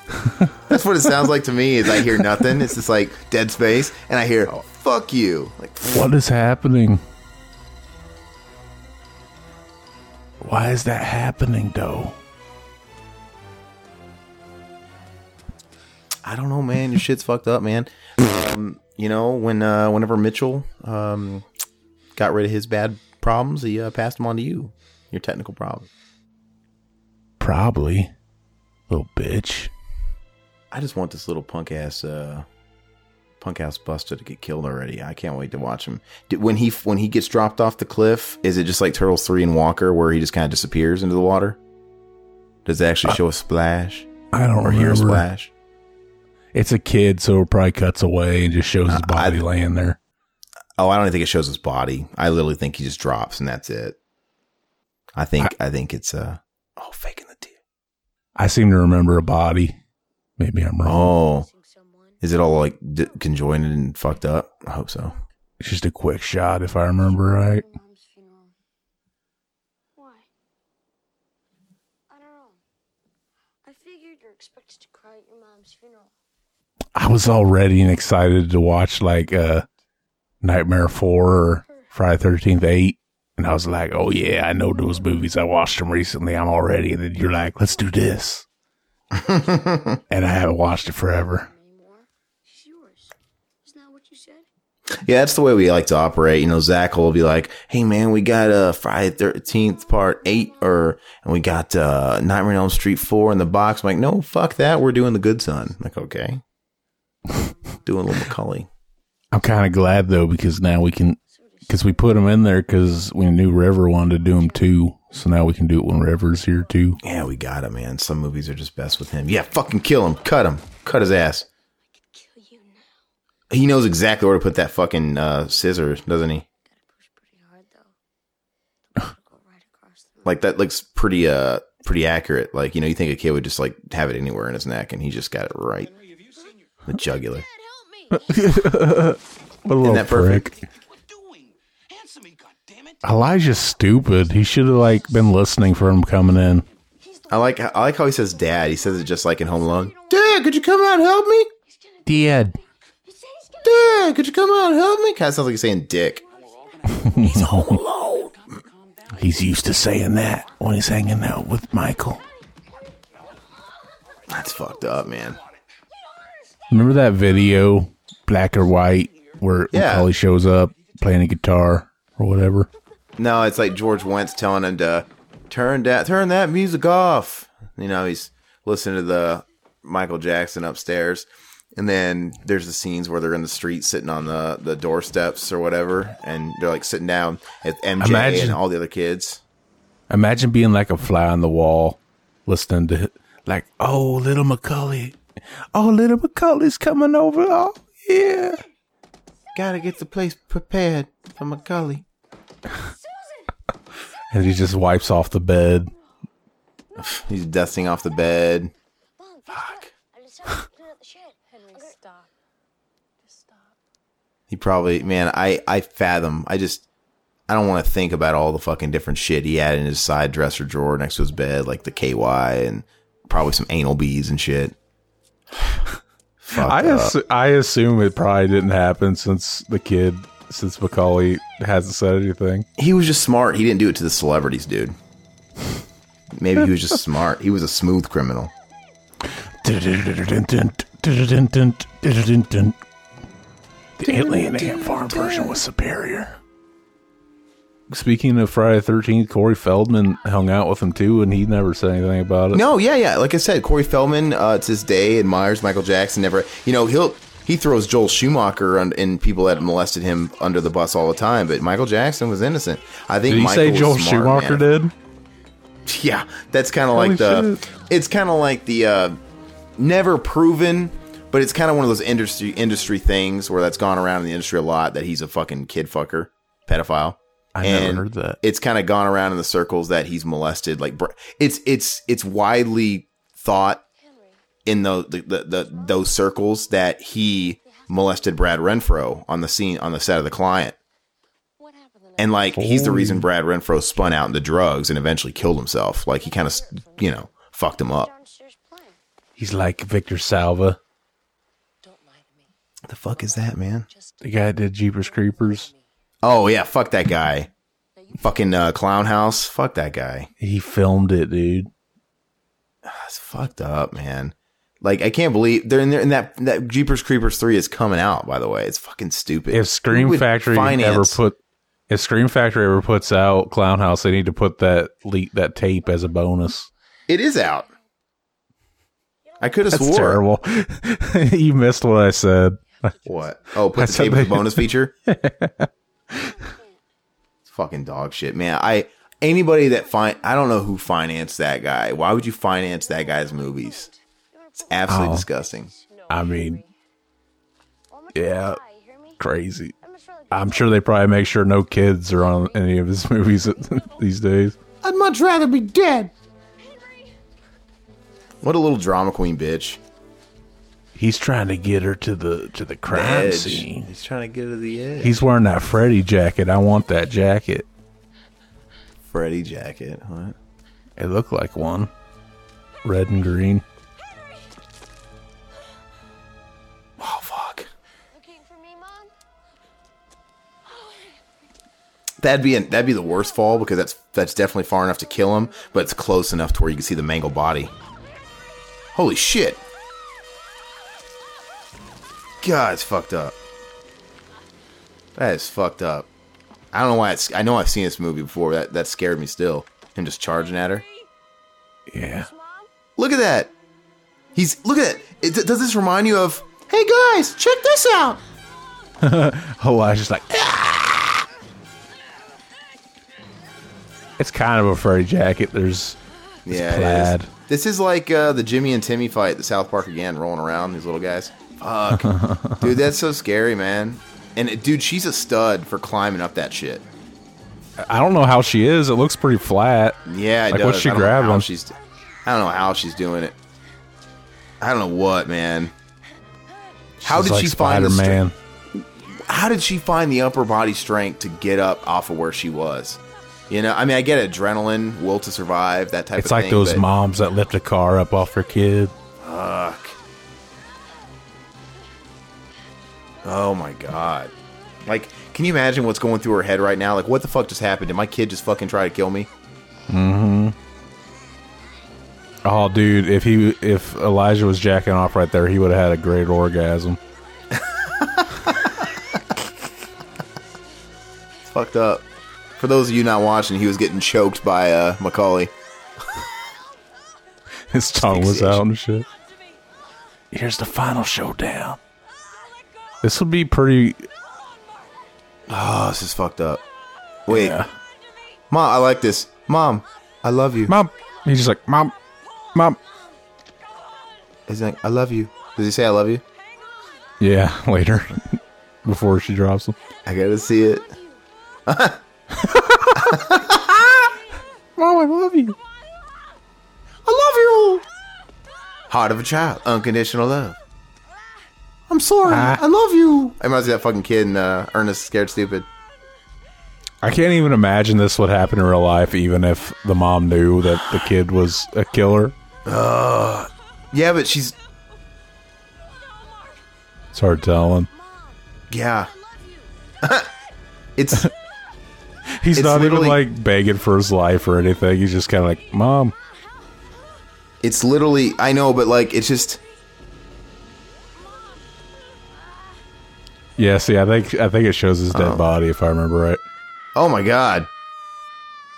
Speaker 2: That's what it sounds like to me. Is I hear nothing. It's just like dead space, and I hear "fuck you." Like
Speaker 3: What is happening? Why is that happening though?
Speaker 2: I don't know, man. Your shit's fucked up, man. Um, you know, when uh, whenever Mitchell um, got rid of his bad problems, he uh, passed them on to you. Your technical problem.
Speaker 3: Probably. Little bitch.
Speaker 2: I just want this little punk ass uh, punk ass buster to get killed already. I can't wait to watch him. Did, when he when he gets dropped off the cliff, is it just like Turtles three and Walker, where he just kind of disappears into the water? Does it actually show a splash
Speaker 3: I don't
Speaker 2: or hear a splash?
Speaker 3: It's a kid, so it probably cuts away and just shows his
Speaker 2: Uh, I-
Speaker 3: body laying there.
Speaker 2: Oh, I don't think it shows his body. I literally think he just drops and that's it. I think I, think it's uh oh faking the tear.
Speaker 3: I seem to remember a body. Maybe I'm wrong.
Speaker 2: Oh, is it all like d- conjoined and fucked up? I hope so.
Speaker 3: It's just a quick shot, if I remember right.
Speaker 1: Mom's funeral. Why? I don't know. I figured you're expected to cry at your mom's funeral.
Speaker 3: I was already excited to watch like uh, Nightmare 4 or Friday 13th 8. And I was like, oh yeah, I know those movies. I watched them recently. I'm already." And then you're like, let's do this. and I haven't watched it forever.
Speaker 1: Anymore? She's yours. Isn't that what you said?
Speaker 2: Yeah, that's the way we like to operate. You know, Zach will be like, "Hey, man, we got uh, Friday Thirteenth Part Eight, or and we got uh, Nightmare on Elm Street Four in the box." I'm like, "No, fuck that. We're doing the Good Son." I'm like, okay, doing a little Macaulay.
Speaker 3: I'm kind of glad though, because now we can, because we put them in there because we knew River wanted to do them too. So now we can do it when River's here too.
Speaker 2: Yeah, we got him, man. Some movies are just best with him. Yeah, fucking kill him, cut him, cut his ass.
Speaker 1: Kill you now.
Speaker 2: He knows exactly where to put that fucking uh, scissors, doesn't he?
Speaker 1: Gotta push pretty hard though. The go right across
Speaker 2: Like that looks pretty uh pretty accurate. Like you know, you think a kid would just like have it anywhere in his neck, and he just got it right, the jugular.
Speaker 1: Dad, help me!
Speaker 3: What a little
Speaker 2: that perfect?
Speaker 3: prick.
Speaker 5: What doing? Answer me, goddammit.
Speaker 3: Elijah's stupid. He should have like been listening for him coming in.
Speaker 2: I like I like how he says dad. He says it just like in Home Alone. Dad, could you come out and help me?
Speaker 3: Dad.
Speaker 1: He said he's gonna
Speaker 2: Dad, could you come out and help me? Kind of sounds like he's saying dick.
Speaker 3: He's home alone. He's used to saying that when he's hanging out with Michael.
Speaker 2: That's fucked up, man.
Speaker 3: Remember that video, black or white, where
Speaker 2: Yeah.
Speaker 3: Macaulay shows up playing a guitar or whatever?
Speaker 2: No, it's like George Wendt telling him to turn that turn that music off. You know, he's listening to the Michael Jackson upstairs. And then there's the scenes where they're in the street sitting on the, the doorsteps or whatever, and they're like sitting down at MJ
Speaker 3: Imagine-
Speaker 2: and all the other kids.
Speaker 3: Imagine being like a fly on the wall, listening to like, oh, little Macaulay, oh, little Macaulay's coming over. Oh, yeah.
Speaker 2: Gotta get the place prepared for Macaulay.
Speaker 3: And he just wipes off the bed.
Speaker 2: He's dusting off the bed.
Speaker 1: Fuck. I decided to clean out the shed.
Speaker 6: Henry, stop. Just stop.
Speaker 2: He probably, man, I, I fathom. I just, I don't want to think about all the fucking different shit he had in his side dresser drawer next to his bed, like the KY and probably some anal beads and shit.
Speaker 3: I assu- I assume it probably didn't happen since the kid, since Macaulay hasn't said anything.
Speaker 2: he was just smart. He didn't do it to the celebrities, dude. Maybe he was just smart. He was a smooth criminal.
Speaker 3: The Alien Ant Farm version was superior. Speaking of Friday the 13th, Corey Feldman hung out with him too, and he never said anything about it.
Speaker 2: No, yeah, yeah. Like I said, Corey Feldman uh, to this day admires Michael Jackson. Never, you know, he'll he throws Joel Schumacher and, and people that molested him under the bus all the time. But Michael Jackson was innocent. I think
Speaker 3: Did
Speaker 2: Michael
Speaker 3: say Joel
Speaker 2: smart,
Speaker 3: Schumacher
Speaker 2: man.
Speaker 3: did?
Speaker 2: Yeah, that's kind of like the.
Speaker 3: shit.
Speaker 2: It's kind of like the uh, never proven, but it's kind of one of those industry industry things where that's gone around in the industry a lot. That he's a fucking kid fucker, pedophile.
Speaker 3: I never
Speaker 2: And
Speaker 3: heard that.
Speaker 2: It's kind of gone around in the circles that he's molested. Like it's it's it's widely thought in the, the, the, the those circles that he molested Brad Renfro on the scene on the set of the client. And like he's the reason Brad Renfro spun out into drugs and eventually killed himself. Like he kind of, you know, fucked him up.
Speaker 3: He's like Victor Salva,
Speaker 2: the fuck is that, man?
Speaker 3: the guy that did Jeepers Creepers.
Speaker 2: Oh yeah, fuck that guy. Fucking uh, clown house. Fuck that guy.
Speaker 3: He filmed it, dude.
Speaker 2: That's fucked up, man. Like I can't believe they're in there. And that that Jeepers Creepers three is coming out. By the way, it's fucking stupid.
Speaker 3: If Scream Factory
Speaker 2: finance-
Speaker 3: ever put, if Scream Factory ever puts out Clown House, they need to put that leak that tape as a bonus.
Speaker 2: it is out. I could have swore.
Speaker 3: terrible. you missed what I said.
Speaker 2: What? Oh,
Speaker 3: I
Speaker 2: put the tape as a bonus feature. it's fucking dog shit, man. I anybody that find I don't know who financed that guy. Why would you finance that guy's movies? It's absolutely
Speaker 3: Oh.
Speaker 2: disgusting.
Speaker 3: I mean, yeah, crazy. I'm sure they probably make sure no kids are on any of his movies these days.
Speaker 2: I'd much rather be dead. What a little drama queen bitch.
Speaker 3: He's trying to get her to the to the crime
Speaker 2: Edge.
Speaker 3: scene.
Speaker 2: He's trying to get her to the edge.
Speaker 3: He's wearing that Freddy jacket. I want that jacket.
Speaker 2: Freddy jacket. What?
Speaker 3: It looked like one, red and green.
Speaker 2: Oh fuck.
Speaker 1: Looking for me, Mom?
Speaker 2: That'd be an, that'd be the worst fall because that's that's definitely far enough to kill him, but it's close enough to where you can see the mangled body. Holy shit! God, it's fucked up. That is fucked up. I don't know why it's. I know I've seen this movie before. That that scared me still. Him just charging at her.
Speaker 3: Yeah.
Speaker 2: Look at that. He's look at it. it does this remind you of? Hey guys, check this out.
Speaker 3: oh, I was just like. "Ah!" It's kind of a furry jacket. There's
Speaker 2: Yeah,
Speaker 3: plaid.
Speaker 2: is. This is like uh, the Jimmy and Timmy fight, the South Park again, rolling around these little guys. Fuck, dude, that's so scary, man. And dude, she's a stud for climbing up that shit.
Speaker 3: I don't know how she is. It looks pretty flat.
Speaker 2: Yeah,
Speaker 3: Like,
Speaker 2: does.
Speaker 3: what's she
Speaker 2: I don't know how
Speaker 3: grabbing?
Speaker 2: She's, I don't know how she's doing it. I don't know what, man. How
Speaker 3: She's
Speaker 2: did
Speaker 3: like
Speaker 2: she find the
Speaker 3: Spider-Man?
Speaker 2: strength? How did she find the upper body strength to get up off of where she was? You know, I mean, I get adrenaline, will to survive, that type
Speaker 3: It's
Speaker 2: of
Speaker 3: like
Speaker 2: thing.
Speaker 3: It's
Speaker 2: like those
Speaker 3: moms that lift a car up off their kid.
Speaker 2: Fuck. Oh my god. Like, can you imagine what's going through her head right now? Like, what the fuck just happened? Did my kid just fucking try to kill me? Mm-hmm.
Speaker 3: Oh, dude, if he if Elijah was jacking off right there, he would have had a great orgasm.
Speaker 2: Fucked up. For those of you not watching, he was getting choked by uh, Macaulay.
Speaker 3: His tongue was out and shit. Here's the final showdown. This would be pretty.
Speaker 2: Oh, this is fucked up. Wait,
Speaker 3: Yeah.
Speaker 2: mom, I like this. Mom, I love you.
Speaker 3: Mom, he's just like, Mom, Mom.
Speaker 2: He's like, I love you. Does he say I love you?
Speaker 3: Yeah, later. Before she drops him.
Speaker 2: I gotta see it.
Speaker 3: Mom, I love you.
Speaker 2: I love you. Heart of a child, unconditional love. I'm sorry.
Speaker 3: Ah.
Speaker 2: I love you. I reminds me of that fucking kid in uh, Ernest Scared Stupid.
Speaker 3: I can't even imagine this would happen in real life, even if the mom knew that the kid was a killer.
Speaker 2: Yeah, but she's
Speaker 3: It's hard telling.
Speaker 2: yeah. it's
Speaker 3: He's
Speaker 2: It's
Speaker 3: not even like begging for his life or anything. He's just kind of like, Mom.
Speaker 2: it's literally I know, but like it's just
Speaker 3: Yeah, see, I think I think it shows his dead
Speaker 2: Oh.
Speaker 3: body if I remember right.
Speaker 2: oh my god.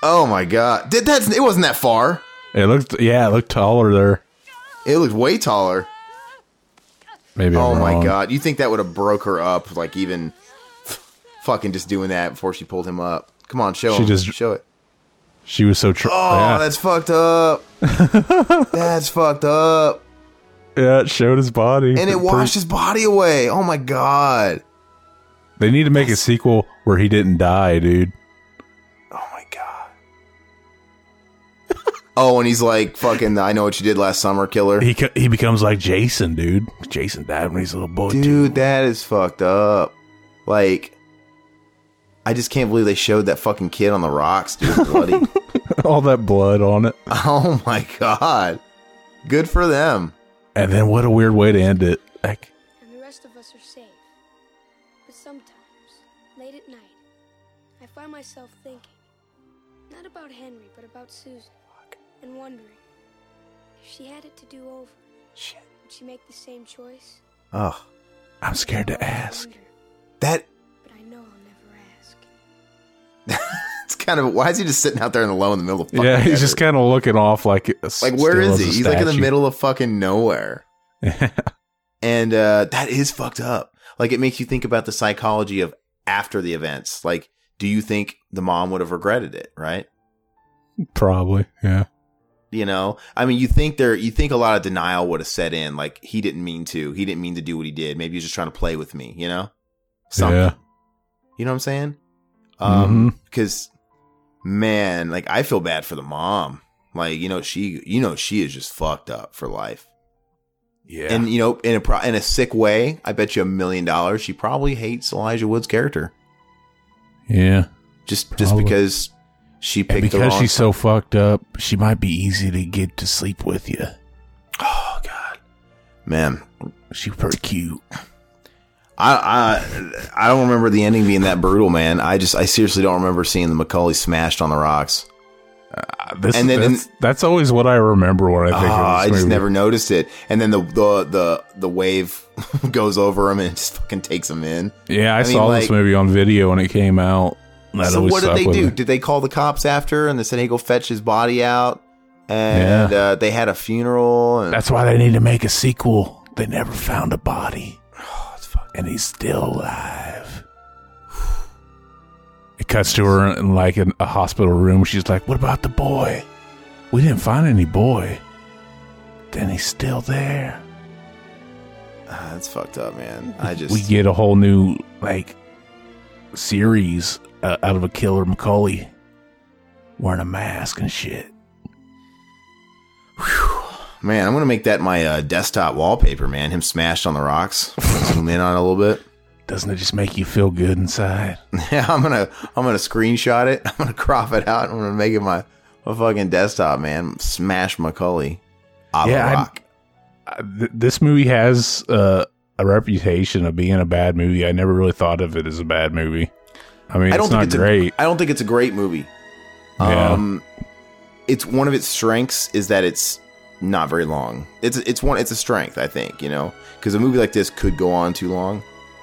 Speaker 2: Oh my god. Did that's it wasn't that far.
Speaker 3: It looked, yeah, it looked taller there.
Speaker 2: It looked way taller.
Speaker 3: Maybe. I'm
Speaker 2: Oh my
Speaker 3: wrong.
Speaker 2: god. You think that would have broke her up like even fucking just doing that before she pulled him up. Come on, show
Speaker 3: She
Speaker 2: him.
Speaker 3: just-
Speaker 2: show it.
Speaker 3: She was so. Tr-
Speaker 2: Oh,
Speaker 3: yeah.
Speaker 2: that's fucked up. that's fucked up.
Speaker 3: yeah, it showed his body,
Speaker 2: And it washed his body away. Oh my god.
Speaker 3: They need to make a sequel where he didn't die, dude.
Speaker 2: Oh my god. Oh, and he's like fucking. I know what you did last summer, killer.
Speaker 3: He co- he becomes like Jason, dude. Jason died when he's a little boy. too.
Speaker 2: Dude, that is fucked up. Like, I just can't believe they showed that fucking kid on the rocks, dude. Bloody.
Speaker 3: All that blood on it.
Speaker 2: oh my god. Good for them.
Speaker 3: And then what a weird way to end it. Like,
Speaker 1: myself thinking, not about Henry, but about Susan, and wondering if she had it to do over, would she make the same choice?
Speaker 2: Oh,
Speaker 3: I'm scared to ask.
Speaker 1: wonder,
Speaker 2: that.
Speaker 1: but I know I'll never ask.
Speaker 2: It's kind of. Why is he just sitting out there in the low in the middle of fucking
Speaker 3: Yeah, he's just kind of looking off like
Speaker 2: like where is he? He's like in the middle of fucking nowhere. And uh, that is fucked up. Like it makes you think about the psychology of after the events. Like, do you think the mom would have regretted it? Right?
Speaker 3: Probably, yeah.
Speaker 2: You know, I mean, you think there, you think a lot of denial would have set in. Like he didn't mean to. He didn't mean to do what he did. Maybe he was just trying to play with me. You know, something.
Speaker 3: Yeah.
Speaker 2: You know what I'm saying? Um,
Speaker 3: Mhm.
Speaker 2: because man, like I feel bad for the mom. Like you know, she, you know, she is just fucked up for life.
Speaker 3: Yeah.
Speaker 2: And you know, in a pro- in a sick way, I bet you a million dollars she probably hates Elijah Wood's character
Speaker 3: yeah.
Speaker 2: just just because she
Speaker 3: And
Speaker 2: picked the
Speaker 3: because she's so fucked up, she might be easy to get to sleep with you.
Speaker 2: oh god, man,
Speaker 3: She's pretty cute.
Speaker 2: I I I don't remember the ending being that brutal, man. I just I seriously don't remember seeing the Macaulay smashed on the rocks.
Speaker 3: Uh, this,
Speaker 2: And then-
Speaker 3: that's, that's always what I remember when I think of
Speaker 2: I
Speaker 3: this
Speaker 2: just never noticed it. And then the the the the wave goes over him and just fucking takes him in.
Speaker 3: Yeah, I,
Speaker 2: I mean,
Speaker 3: saw this
Speaker 2: like-
Speaker 3: movie on video when it came out. That
Speaker 2: so what did they do? Did they call the cops after and they said, "Hey, go fetch his body out"? And
Speaker 3: Yeah.
Speaker 2: uh, they had a funeral. And
Speaker 3: That's why they need to make a sequel. They never found a body,
Speaker 2: Oh,
Speaker 3: and he's still alive. It cuts to her in like in a hospital room. She's like, "What about the boy? We didn't find any boy." Then he's still there.
Speaker 2: ah, that's fucked up, man. I just
Speaker 3: we get a whole new like series uh, out of a killer Macaulay wearing a mask and shit.
Speaker 2: man. I'm gonna make that my uh, desktop wallpaper, man. Him smashed on the rocks. Zoom in on it a little bit.
Speaker 3: Doesn't it just make you feel good inside?
Speaker 2: Yeah, I'm gonna I'm gonna screenshot it. I'm gonna crop it out. I'm gonna make it my my fucking desktop, man. Smash Macaulay. A la
Speaker 3: Yeah. Uh, th- this movie has uh, a reputation of being a bad movie. I never really thought of it as a bad movie. I mean,
Speaker 2: I don't
Speaker 3: it's
Speaker 2: think
Speaker 3: not
Speaker 2: it's
Speaker 3: great.
Speaker 2: A, I don't think it's a great movie.
Speaker 3: Yeah.
Speaker 2: Um, it's one of its strengths is that it's not very long. It's it's one it's a strength I think you know because a movie like this could go on too long.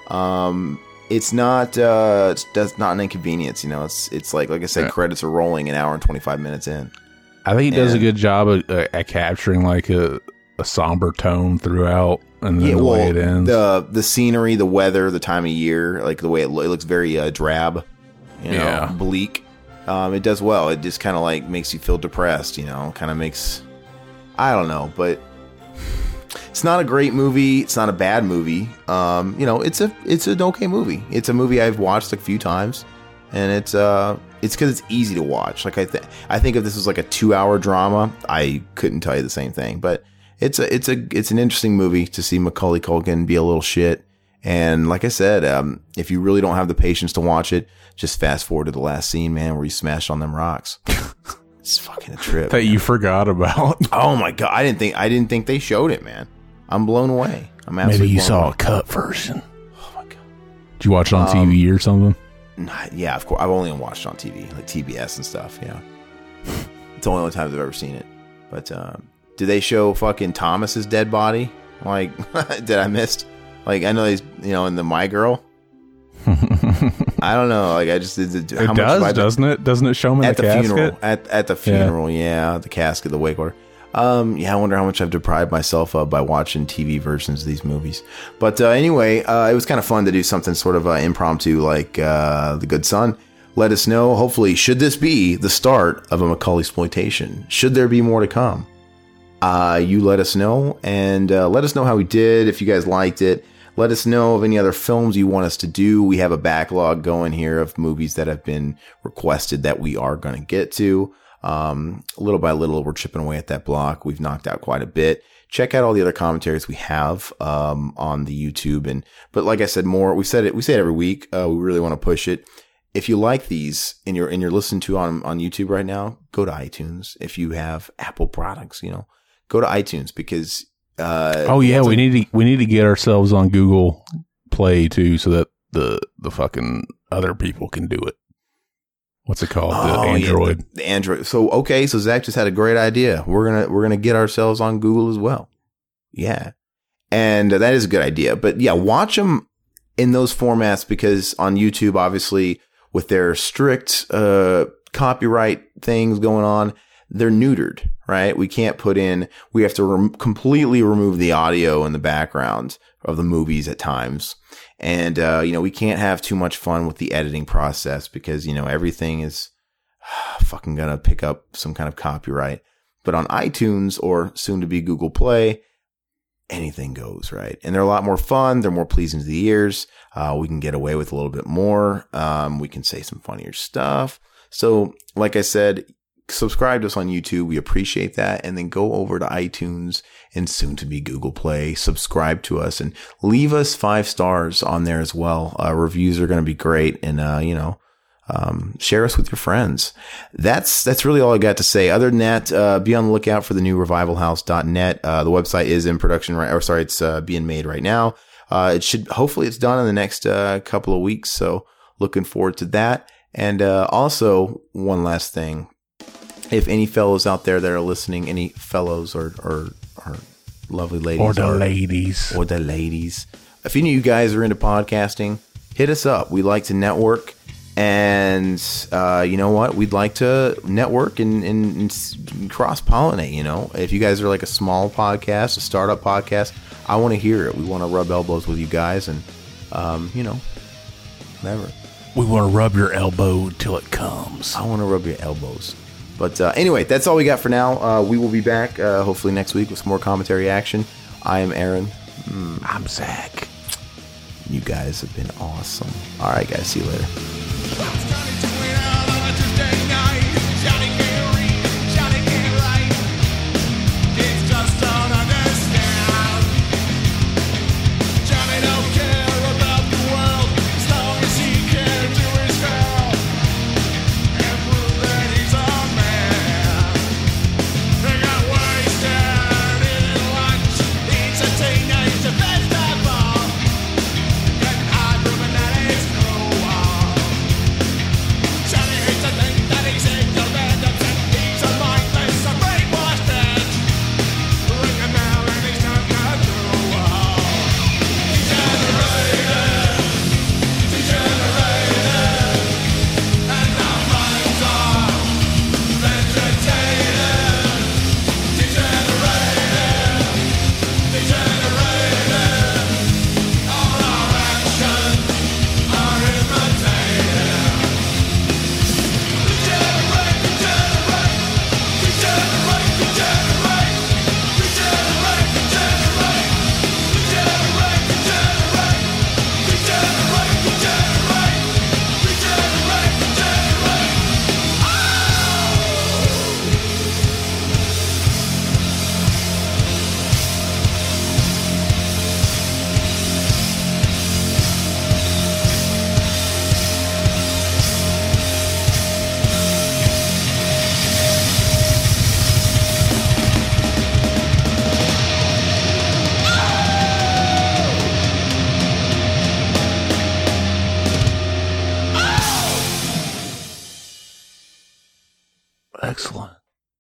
Speaker 2: Um, it's not uh, it's that's not an inconvenience. You know, it's it's like like I said,
Speaker 3: Yeah.
Speaker 2: credits are rolling an hour and twenty five minutes in.
Speaker 3: I think it does a good job at, uh, at capturing like a, a somber tone throughout, and then the way it ends.
Speaker 2: the the scenery, the weather, the time of year, like the way it, lo- it looks very uh, drab, you know,
Speaker 3: Yeah.
Speaker 2: bleak. Um, it does well. It just kind of like makes you feel depressed, you know, kind of makes I don't know, but it's not a great movie. It's not a bad movie. Um, you know, it's a it's an okay movie. It's a movie I've watched a few times, and it's uh it's because it's easy to watch. Like I th- I think if this was like a two hour drama, I couldn't tell you the same thing. But it's a it's a it's an interesting movie to see Macaulay Culkin be a little shit. And like I said, um, if you really don't have the patience to watch it, just fast forward to the last scene, man, where he smashed on them rocks. it's fucking a trip.
Speaker 3: that you forgot about.
Speaker 2: Oh my god! I didn't think I didn't think they showed it, man. I'm blown away. I'm absolutely
Speaker 3: Maybe you saw
Speaker 2: away.
Speaker 3: a cut version.
Speaker 2: Oh my god!
Speaker 3: Did you watch it on
Speaker 2: Um,
Speaker 3: TV or something?
Speaker 2: Nah, Yeah, of course. I've only watched on TV, like TBS and stuff. Yeah, it's the only time I've ever seen it. But um, did they show fucking Thomas's dead body? Like, did I missed? Like, I know he's you know in the My Girl. I don't know. Like, I just did.
Speaker 3: It
Speaker 2: how
Speaker 3: does,
Speaker 2: I
Speaker 3: doesn't it? Doesn't it show him in
Speaker 2: at
Speaker 3: the,
Speaker 2: the, funeral at at the funeral yeah. the casket the wake order um yeah i wonder how much i've deprived myself of by watching tv versions of these movies but uh, anyway uh, it was kind of fun to do something sort of uh, impromptu like uh, the good son let us know hopefully should this be the start of a macaulay exploitation should there be more to come uh, you let us know and uh, let us know how we did if you guys liked it let us know of any other films you want us to do we have a backlog going here of movies that have been requested that we are going to get to Um, little by little, we're chipping away at that block. We've knocked out quite a bit. Check out all the other commentaries we have um, on the YouTube, and but like I said, more. We said it. We say it every week. Uh, we really want to push it. If you like these and you're and you're listening to on on YouTube right now, go to iTunes. If you have Apple products, you know, go to iTunes because. Uh,
Speaker 3: Oh yeah, we need to we need to get ourselves on Google Play too, so that the the fucking other people can do it. What's it called? the
Speaker 2: Oh, yeah,
Speaker 3: Android.
Speaker 2: the, the Android. So okay, so Zach just had a great idea. We're gonna we're gonna get ourselves on Google as well. Yeah, and that is a good idea. But yeah, watch them in those formats because on YouTube, obviously, with their strict uh, copyright things going on, they're neutered. Right? We can't put in. We have to rem- completely remove the audio in the background of the movies at times. And, uh, you know, we can't have too much fun with the editing process because, you know, everything is fucking gonna pick up some kind of copyright. But on iTunes or soon to be Google Play, anything goes, right? And they're a lot more fun. They're more pleasing to the ears. Uh, we can get away with a little bit more. Um, we can say some funnier stuff. So, like I said, subscribe to us on YouTube. We appreciate that. And then go over to iTunes and soon to be Google Play. Subscribe to us and leave us five stars on there as well. Uh, reviews are going to be great. And, uh, you know, um, share us with your friends. That's, that's really all I got to say. Other than that, uh, be on the lookout for the new revivalhouse.net. Uh, the website is in production right, or sorry, it's, uh, being made right now. Uh, it should, hopefully it's done in the next, uh, couple of weeks. So looking forward to that. And, uh, also one last thing. If any fellows out there that are listening, any fellows or, or, or lovely ladies
Speaker 3: Or the ladies.
Speaker 2: or the ladies. If any of you guys are into podcasting, hit us up. We like to network, and uh, you know what? We'd like to network and, and, and cross pollinate. You know, if you guys are like a small podcast, a startup podcast, I want to hear it. We want to rub elbows with you guys, and um, you know, whatever.
Speaker 3: We want to rub your elbow till it comes.
Speaker 2: I want to rub your elbows. But uh, anyway, that's all we got for now. Uh, we will be back uh, hopefully next week with some more commentary action. I am Aaron.
Speaker 3: I'm Zach.
Speaker 2: You guys have been awesome. All right, guys. See you later.